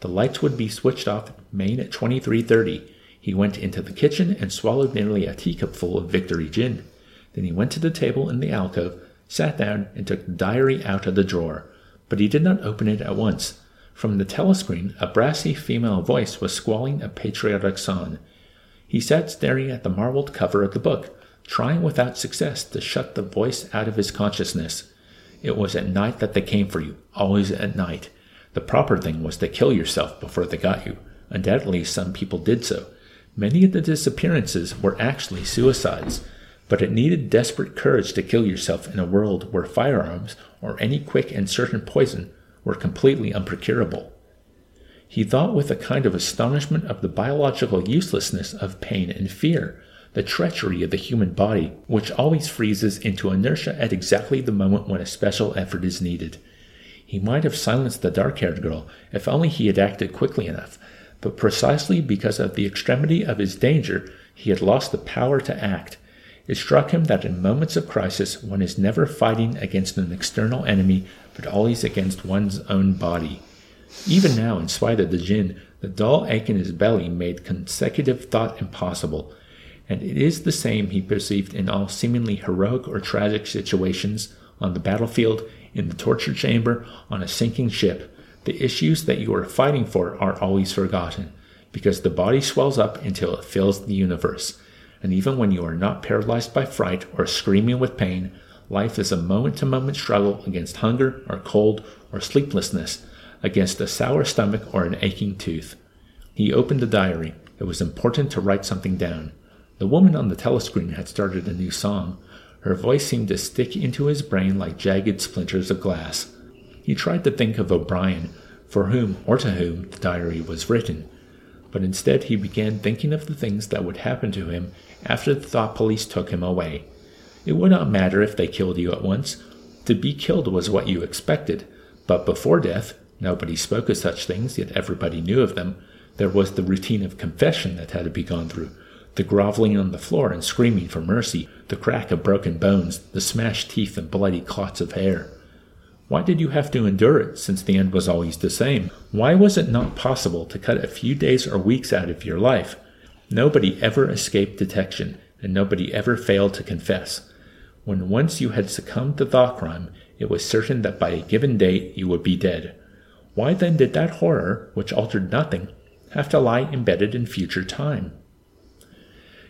The lights would be switched off main at 23:30. He went into the kitchen and swallowed nearly a teacupful of victory gin. Then he went to the table in the alcove, sat down, and took the diary out of the drawer. But he did not open it at once. From the telescreen, a brassy female voice was squalling a patriotic song. He sat staring at the marbled cover of the book, trying without success to shut the voice out of his consciousness. It was at night that they came for you, always at night. The proper thing was to kill yourself before they got you. Undoubtedly, some people did so. Many of the disappearances were actually suicides, but it needed desperate courage to kill yourself in a world where firearms or any quick and certain poison were completely unprocurable. He thought with a kind of astonishment of the biological uselessness of pain and fear, the treachery of the human body, which always freezes into inertia at exactly the moment when a special effort is needed. He might have silenced the dark haired girl if only he had acted quickly enough, but precisely because of the extremity of his danger, he had lost the power to act. It struck him that in moments of crisis one is never fighting against an external enemy, but always against one's own body. Even now, in spite of the gin, the dull ache in his belly made consecutive thought impossible, and it is the same he perceived in all seemingly heroic or tragic situations on the battlefield, in the torture chamber, on a sinking ship, the issues that you are fighting for are always forgotten, because the body swells up until it fills the universe. And even when you are not paralyzed by fright or screaming with pain, life is a moment to moment struggle against hunger or cold or sleeplessness, against a sour stomach or an aching tooth. He opened the diary. It was important to write something down. The woman on the telescreen had started a new song. Her voice seemed to stick into his brain like jagged splinters of glass. He tried to think of O'Brien, for whom or to whom the diary was written, but instead he began thinking of the things that would happen to him after the thought police took him away. It would not matter if they killed you at once. To be killed was what you expected, but before death, nobody spoke of such things, yet everybody knew of them. There was the routine of confession that had to be gone through, the groveling on the floor and screaming for mercy, the crack of broken bones, the smashed teeth and bloody clots of hair. Why did you have to endure it, since the end was always the same? Why was it not possible to cut a few days or weeks out of your life? Nobody ever escaped detection, and nobody ever failed to confess. When once you had succumbed to thought crime, it was certain that by a given date you would be dead. Why then did that horror, which altered nothing, have to lie embedded in future time?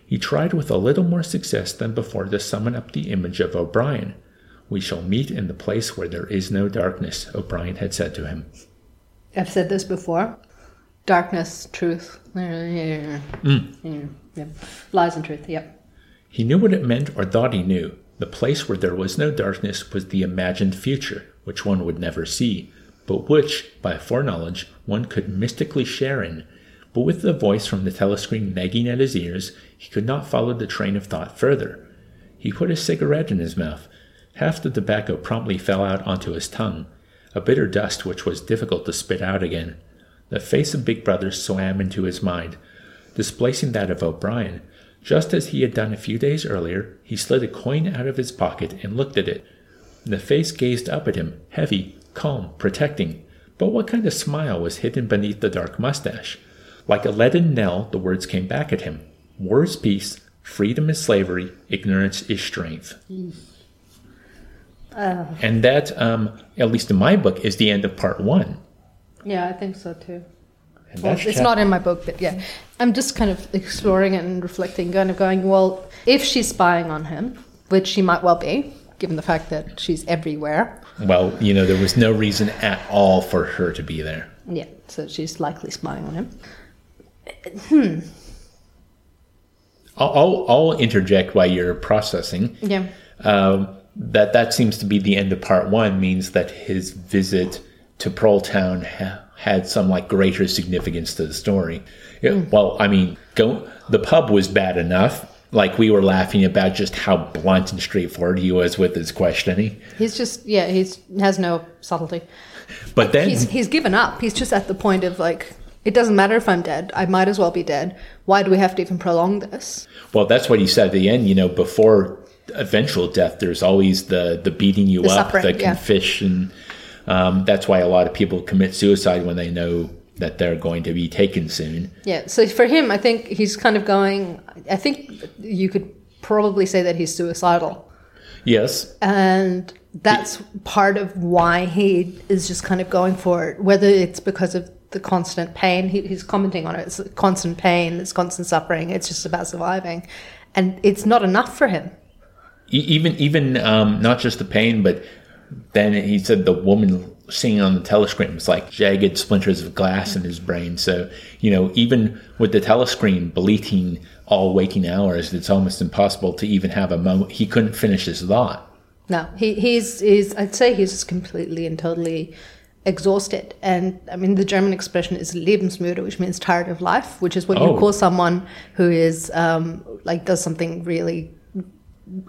He tried with a little more success than before to summon up the image of O'Brien, we shall meet in the place where there is no darkness, O'Brien had said to him. I've said this before. Darkness, truth. Mm. Yeah. Lies and truth, yep. He knew what it meant or thought he knew. The place where there was no darkness was the imagined future, which one would never see, but which, by foreknowledge, one could mystically share in. But with the voice from the telescreen nagging at his ears, he could not follow the train of thought further. He put his cigarette in his mouth, Half the tobacco promptly fell out onto his tongue, a bitter dust which was difficult to spit out again. The face of Big Brother swam into his mind, displacing that of O'Brien. Just as he had done a few days earlier, he slid a coin out of his pocket and looked at it. The face gazed up at him, heavy, calm, protecting. But what kind of smile was hidden beneath the dark mustache? Like a leaden knell, the words came back at him War is peace, freedom is slavery, ignorance is strength. Mm. And that, um, at least in my book, is the end of part one. Yeah, I think so too. Well, it's not in my book, but yeah, I'm just kind of exploring it and reflecting, kind of going, well, if she's spying on him, which she might well be, given the fact that she's everywhere. Well, you know, there was no reason at all for her to be there. Yeah, so she's likely spying on him. Hmm. I'll, I'll, I'll interject while you're processing. Yeah. Um, that that seems to be the end of part one means that his visit to Pearltown ha- had some like greater significance to the story. It, mm. Well, I mean, go the pub was bad enough. Like we were laughing about just how blunt and straightforward he was with his questioning. He's just yeah, he's has no subtlety. But then he's he's given up. He's just at the point of like it doesn't matter if I'm dead. I might as well be dead. Why do we have to even prolong this? Well, that's what he said at the end. You know, before eventual death, there's always the the beating you the up, the confession. Um, that's why a lot of people commit suicide when they know that they're going to be taken soon. Yeah. So for him, I think he's kind of going. I think you could probably say that he's suicidal, Yes, and that's part of why he is just kind of going for it. Whether it's because of the constant pain, he, he's commenting on it. It's constant pain, it's constant suffering. It's just about surviving, and it's not enough for him. Even even um, not just the pain, but then he said the woman seeing on the telescreen was like jagged splinters of glass in his brain. So you know, even with the telescreen bleating all waking hours, it's almost impossible to even have a moment. He couldn't finish his thought. No, he, he's he's. I'd say he's just completely and totally exhausted. And I mean, the German expression is Lebensmüde, which means tired of life, which is what Oh. you call someone who is um, like does something really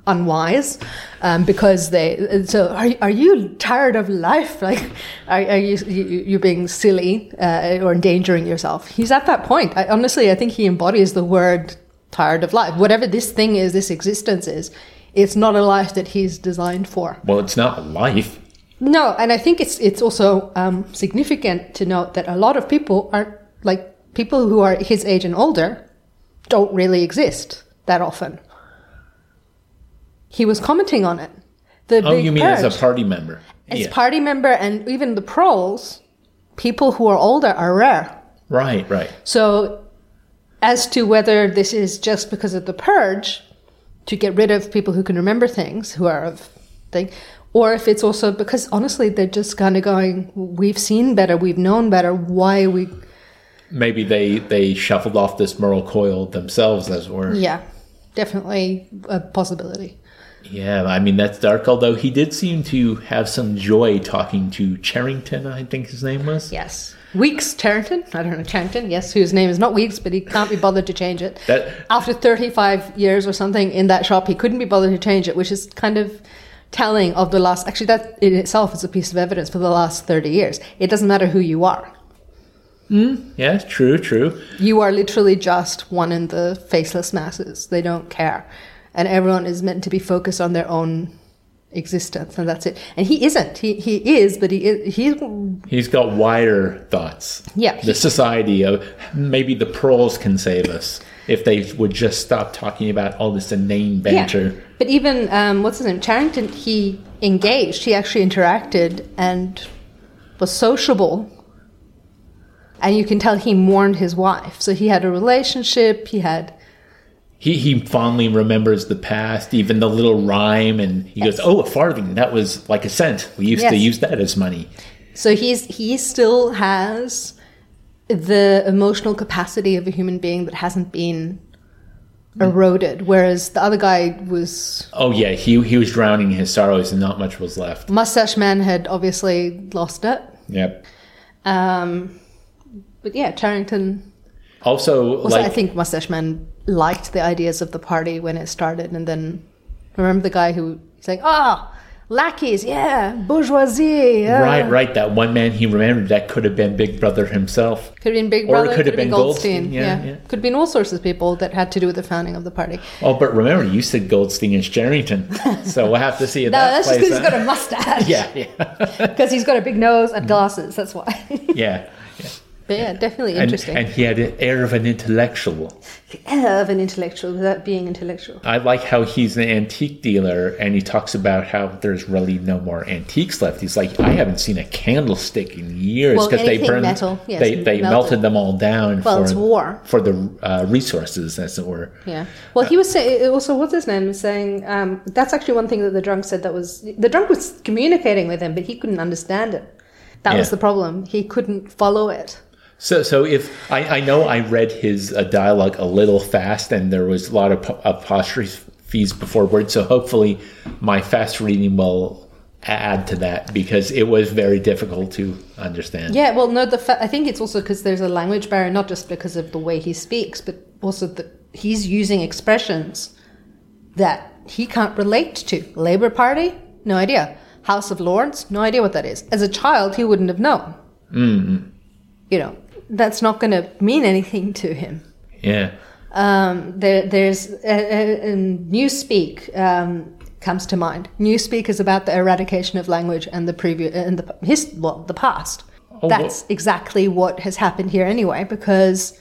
unwise um, because they so are, are you tired of life like are, are you, you you're being silly uh, or endangering yourself he's at that point I, honestly i think he embodies the word tired of life whatever this thing is this existence is it's not a life that he's designed for Well, it's not life. No, and I think it's it's also um, significant to note that a lot of people are like people who are his age and older don't really exist that often. He was commenting on it. The Oh, you mean purge. as a party member? As Yeah. party member and even the proles, people who are older are rare. Right, right. So, as to whether this is just because of the purge to get rid of people who can remember things, who are of thing, or if it's also because honestly they're just kind of going, we've seen better, we've known better. Why are we? Maybe they they shuffled off this moral coil themselves, as it were. Yeah, definitely a possibility. Yeah, I mean that's dark. Although he did seem to have some joy talking to Charrington, I think his name was. Yes. Weeks Charrington, I don't know Charrington, yes, whose name is not Weeks, but he can't be bothered to change it. That after 35 years or something in that shop, he couldn't be bothered to change it, which is kind of telling of the last. Actually, that in itself is a piece of evidence for the last 30 years. It doesn't matter who you are. Hmm? yeah, true, true. You are literally just one in the faceless masses. They don't care. And everyone is meant to be focused on their own existence, and that's it. And he isn't. He, he is, but he is, he He's got wider thoughts. Yeah. The society of maybe the proles can save us if they would just stop talking about all this inane banter. Yeah. But even um, what's his name, Charrington, he engaged. He actually interacted and was sociable. And you can tell he mourned his wife. So he had a relationship. He had He he fondly remembers the past, even the little rhyme, and he goes, "Oh, a farthing. That was like a cent. We used to use that as money." so he's he still has the emotional capacity of a human being that hasn't been eroded. Whereas the other guy was Oh yeah, he he was drowning in his sorrows, and not much was left. Mustache Man had obviously lost it. Yep. Um, but yeah, Charrington Also, Also, like I think Mustache Man liked the ideas of the party when it started, and then remember the guy who saying, "Oh, lackeys, yeah, bourgeoisie, yeah. right, right. That one man he remembered that could have been Big Brother himself. Could have been Big Brother, Or it Brother, could have been Goldstein, yeah, yeah. Could have been all sorts of people that had to do with the founding of the party. Oh, but remember, you said Goldstein is Charrington, so we'll have to see if No, that that's just because he's got a mustache. Yeah, yeah, Because he's got a big nose and glasses, that's why. yeah. But yeah, definitely And, interesting. and he had an air of an intellectual. The air of an intellectual without being intellectual. I like how he's an antique dealer and he talks about how there's really no more antiques left. He's like, I haven't seen a candlestick in years Well, because they burned, metal, yes, they, they melted. melted them all down Well, for, it's war. for the uh, resources, as it were. Yeah. Well, he was saying also what's his name was saying um, that's actually one thing that the drunk said that was the drunk was communicating with him, but he couldn't understand it. That was the problem. He couldn't follow it. So, so if I, I know I read his uh, dialogue a little fast and there was a lot of po- apostrophes before words, so hopefully my fast reading will add to that because it was very difficult to understand. Yeah. Well, no. The fa- I think it's also because there's a language barrier, not just because of the way he speaks, but also that he's using expressions that he can't relate to. Labour Party, no idea. House of Lords, no idea what that is. As a child, he wouldn't have known. Mm, You know, that's not going to mean anything to him. yeah. Um, there, there's uh, uh, um, Newspeak um, comes to mind. Newspeak is about the eradication of language and the previous and the his well the past. Oh, That's exactly what has happened here anyway, because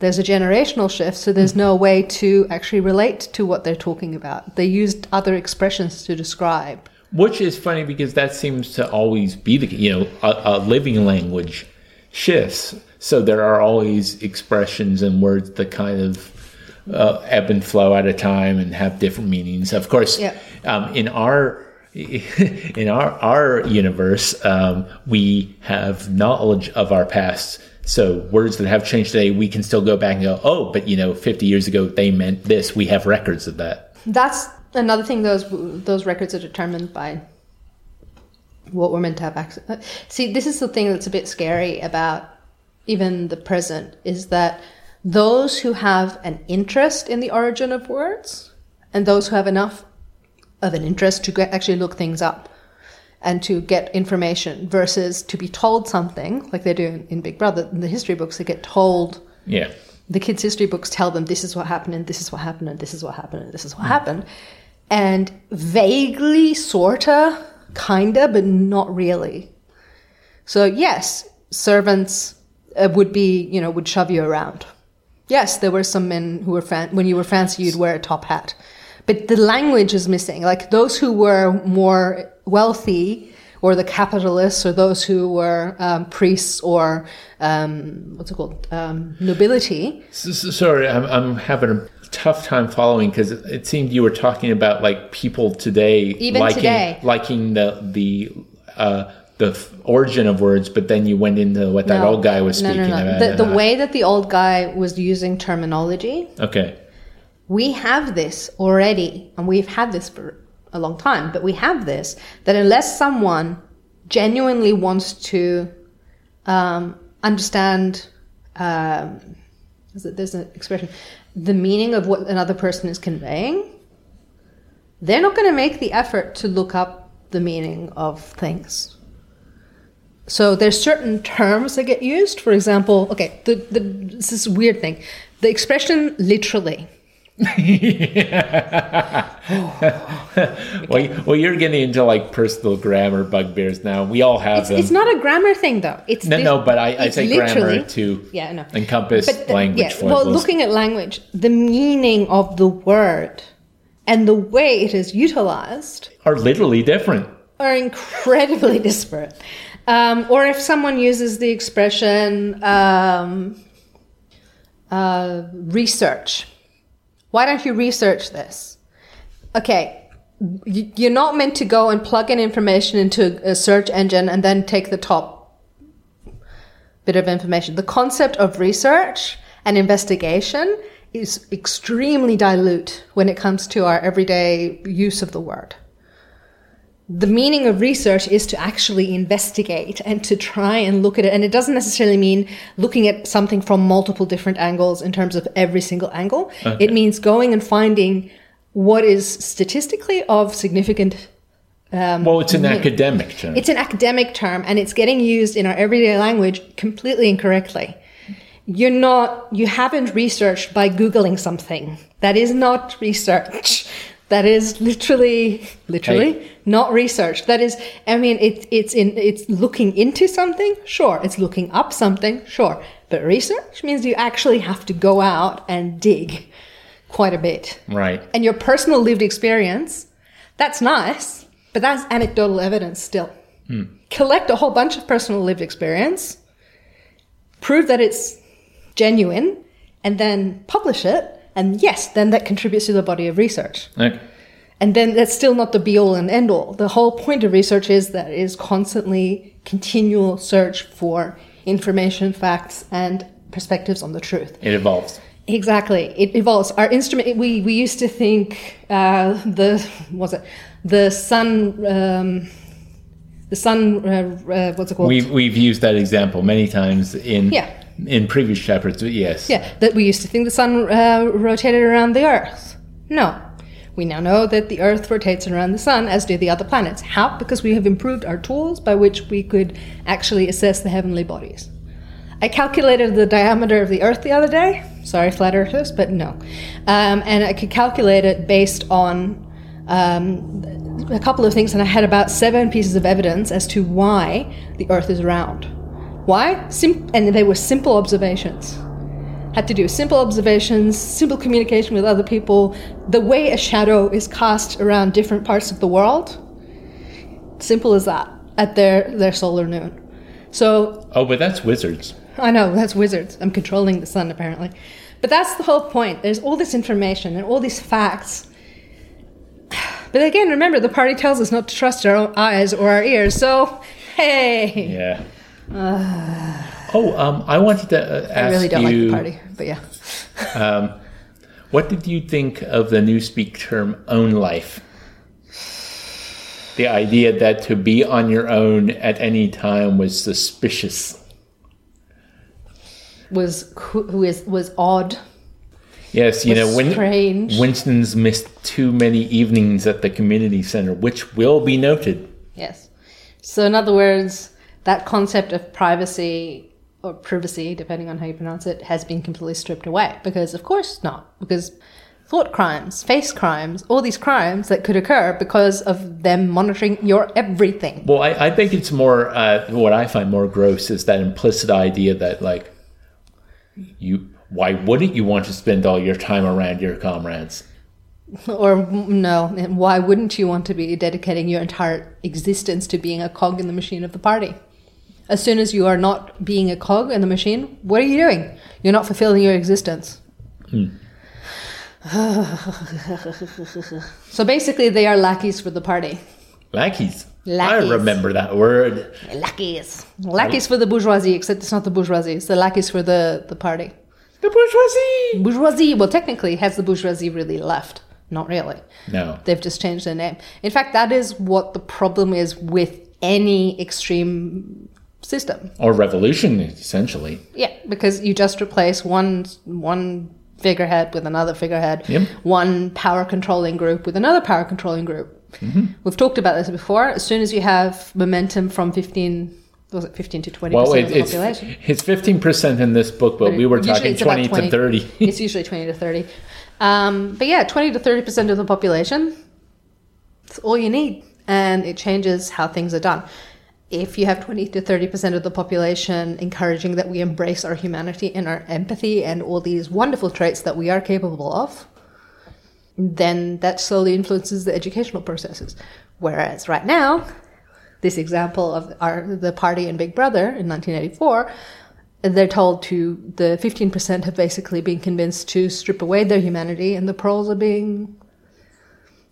there's a generational shift, so there's no way to actually relate to what they're talking about. They used other expressions to describe. Which is funny because that seems to always be the you know a, a living language shifts. So there are always expressions and words that kind of uh, ebb and flow at a time and have different meanings. Of course, Yeah. um, in our in our our universe, um, we have knowledge of our past. So words that have changed today, we can still go back and go, oh, but you know, 50 years ago they meant this. We have records of that. That's another thing. Those those records are determined by what we're meant to have access. uh, See, this is the thing that's a bit scary about even the present is that those who have an interest in the origin of words and those who have enough of an interest to get, actually look things up and to get information versus to be told something like they do in, in Big Brother in the history books they get told Yeah. the kids' history books tell them this is what happened and this is what happened and this is what happened and this is what happened. And vaguely, sorta, kinda, but not really. So, yes, servants uh, would be, you know, would shove you around. Yes, there were some men who were, fan- when you were fancy, you'd wear a top hat. But the language is missing. Like those who were more wealthy, or the capitalists, or those who were um, priests or um, what's it called, um, nobility. So, so- sorry, I'm, I'm having a tough time following because it, seemed you were talking about like people today, Even liking, today. liking the the uh, the f- origin of words, but then you went into what that No. old guy was No, speaking no, no. about. The, the way that the old guy was using terminology, Okay, we have this already, and we've had this for a long time, but we have this that unless someone genuinely wants to um, understand, um, there's an expression, the meaning of what another person is conveying, they're not going to make the effort to look up the meaning of things. So there's certain terms that get used. For example, okay, the, the, this is a weird thing. The expression literally. well, you- well, you're getting into like personal grammar bugbears now. We all have It's, them. it's not a grammar thing though. It's no, lit- no, but I, I say grammar to Yeah, know. encompass But the- language. yeah, well, looking at language, the meaning of the word and the way it is utilized are literally different. are incredibly disparate. Um, or if someone uses the expression um, uh, research, why don't you research this? Okay, you're not meant to go and plug in information into a search engine and then take the top bit of information. The concept of research and investigation is extremely dilute when it comes to our everyday use of the word the meaning of research is to actually investigate and to try and look at it. And it doesn't necessarily mean looking at something from multiple different angles in terms of every single angle. Okay. It means going and finding what is statistically of significant. Um, Well, it's an academic term. it's an academic term and it's getting used in our everyday language completely incorrectly. You're not, you haven't researched by Googling something. That is not research. That is literally, literally Hey. not research. That is, I mean, it, it's in, it's looking into something. Sure. It's looking up something. Sure. But research means you actually have to go out and dig quite a bit right. and your personal lived experience, that's nice, but that's anecdotal evidence still. Hmm. Collect a whole bunch of personal lived experience, prove that it's genuine, and then publish it. And yes, then that contributes to the body of research. Okay. And then that's still not the be all and end all. The whole point of research is that it is constantly continual search for information, facts, and perspectives on the truth. It evolves. Exactly, it evolves. Our instrument. We we used to think uh, the was it the sun. Um, the sun. Uh, uh, what's it called? We've we've used that example many times in Yeah. In previous chapters. Yes. yeah, that we used to think the sun uh, rotated around the Earth. No, we now know that the Earth rotates around the sun, as do the other planets. How? Because we have improved our tools by which we could actually assess the heavenly bodies. I calculated the diameter of the Earth the other day. Sorry, flat earthers, but no. Um, and I could calculate it based on um, a couple of things, and I had about seven pieces of evidence as to why the Earth is round. Why? Sim- and they were simple observations. Had to do simple observations, simple communication with other people, the way a shadow is cast around different parts of the world. Simple as that at their, their solar noon. So Oh, but that's wizards. I know, that's wizards. I'm controlling the sun, apparently. But that's the whole point. There's all this information and all these facts. But again, remember, the party tells us not to trust our eyes or our ears. So, hey. Yeah. Oh, um, I wanted to uh, ask I really don't you. like the party, but yeah. What did you think of the Newspeak term "ownlife"? The idea that to be on your own at any time was suspicious. Was who, is was odd. Yes, you know, Win- strange. Winston's missed too many evenings at the community center, which will be noted. Yes. So, in other words, that concept of privacy or privacy, depending on how you pronounce it, has been completely stripped away. Because, of course, not. Because thought crimes, face crimes, all these crimes that could occur because of them monitoring your everything. Well, I, I think it's more uh, what I find more gross is that implicit idea that like you why wouldn't you want to spend all your time around your comrades? Or, no, why wouldn't you want to be dedicating your entire existence to being a cog in the machine of the party? As soon as you are not being a cog in the machine, what are you doing? You're not fulfilling your existence. Hmm. so basically, they are lackeys for the party. Lackeys. Lackeys. I remember that word. Lackeys. Lackeys for the bourgeoisie, except it's not the bourgeoisie, it's the lackeys for the, the party. The bourgeoisie. Bourgeoisie, well, technically, has the bourgeoisie really left? Not really. No. They've just changed their name. In fact, that is what the problem is with any extreme system. Or revolution, essentially. Yeah, because you just replace one one figurehead with another figurehead, Yep. one power controlling group with another power controlling group. We've talked about this before. As soon as you have momentum from 15, was it 15 to 20% Well, of it, the it's population? it's fifteen percent in this book, but we were talking it's about twenty, to thirty. it's usually 20 to 30. Um, but yeah, 20 to 30% of the population, it's all you need. And it changes how things are done. If you have 20 to 30% of the population encouraging that we embrace our humanity and our empathy and all these wonderful traits that we are capable of, then that slowly influences the educational processes. Whereas right now, this example of our the party in Big Brother in 1984, they're told to the 15% have basically been convinced to strip away their humanity, and the proles are being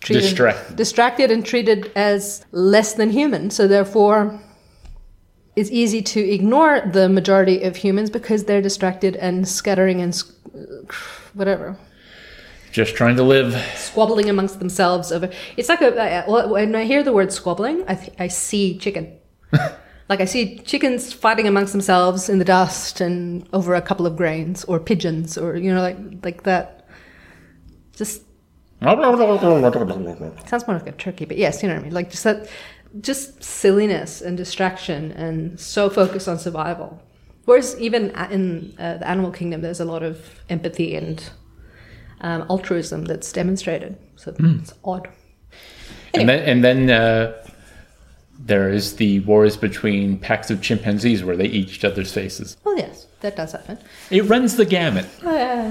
treated, Distracted. distracted and treated as less than human. So therefore, it's easy to ignore the majority of humans because they're distracted and scattering and s- uh, whatever Just trying to live. squabbling amongst themselves over it's like a. when i hear the word squabbling i, th- I see chicken like i see chickens fighting amongst themselves in the dust and over a couple of grains or pigeons or you know like like that just sounds more like a turkey but yes you know what i mean like just that just silliness and distraction and so focused on survival. Whereas even in uh, the animal kingdom there's a lot of empathy and um, altruism that's demonstrated. So it's odd. And then, and then uh, there is the wars between packs of chimpanzees where they eat each other's faces. well yes that does happen. It runs the gamut, uh,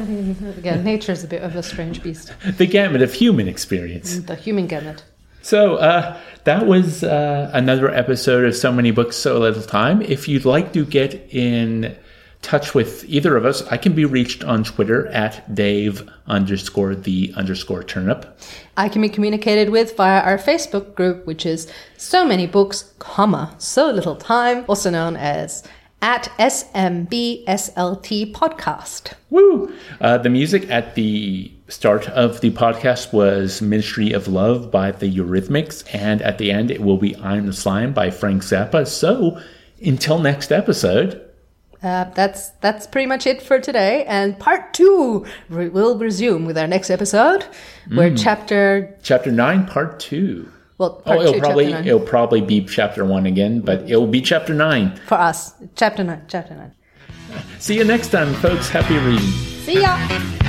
again nature is a bit of a strange beast. The gamut of human experience. the human gamut So uh, that was uh, another episode of So Many Books, So Little Time. If you'd like to get in touch with either of us, I can be reached on Twitter at Dave underscore the underscore turnip. I can be communicated with via our Facebook group, which is so many books, comma, so little time, also known as at SMBSLT podcast. Woo! Uh, the music at the start of the podcast was Ministry of Love by the Eurythmics, and at the end it will be I'm the Slime by Frank Zappa. So until next episode, Uh, that's that's pretty much it for today. And part two we will resume with our next episode, where chapter chapter 9, part 2. well Oh, part it'll two, probably it'll probably be chapter one again, but it'll be chapter nine. for us. Chapter nine. Chapter nine. See you next time, folks. Happy reading. See ya.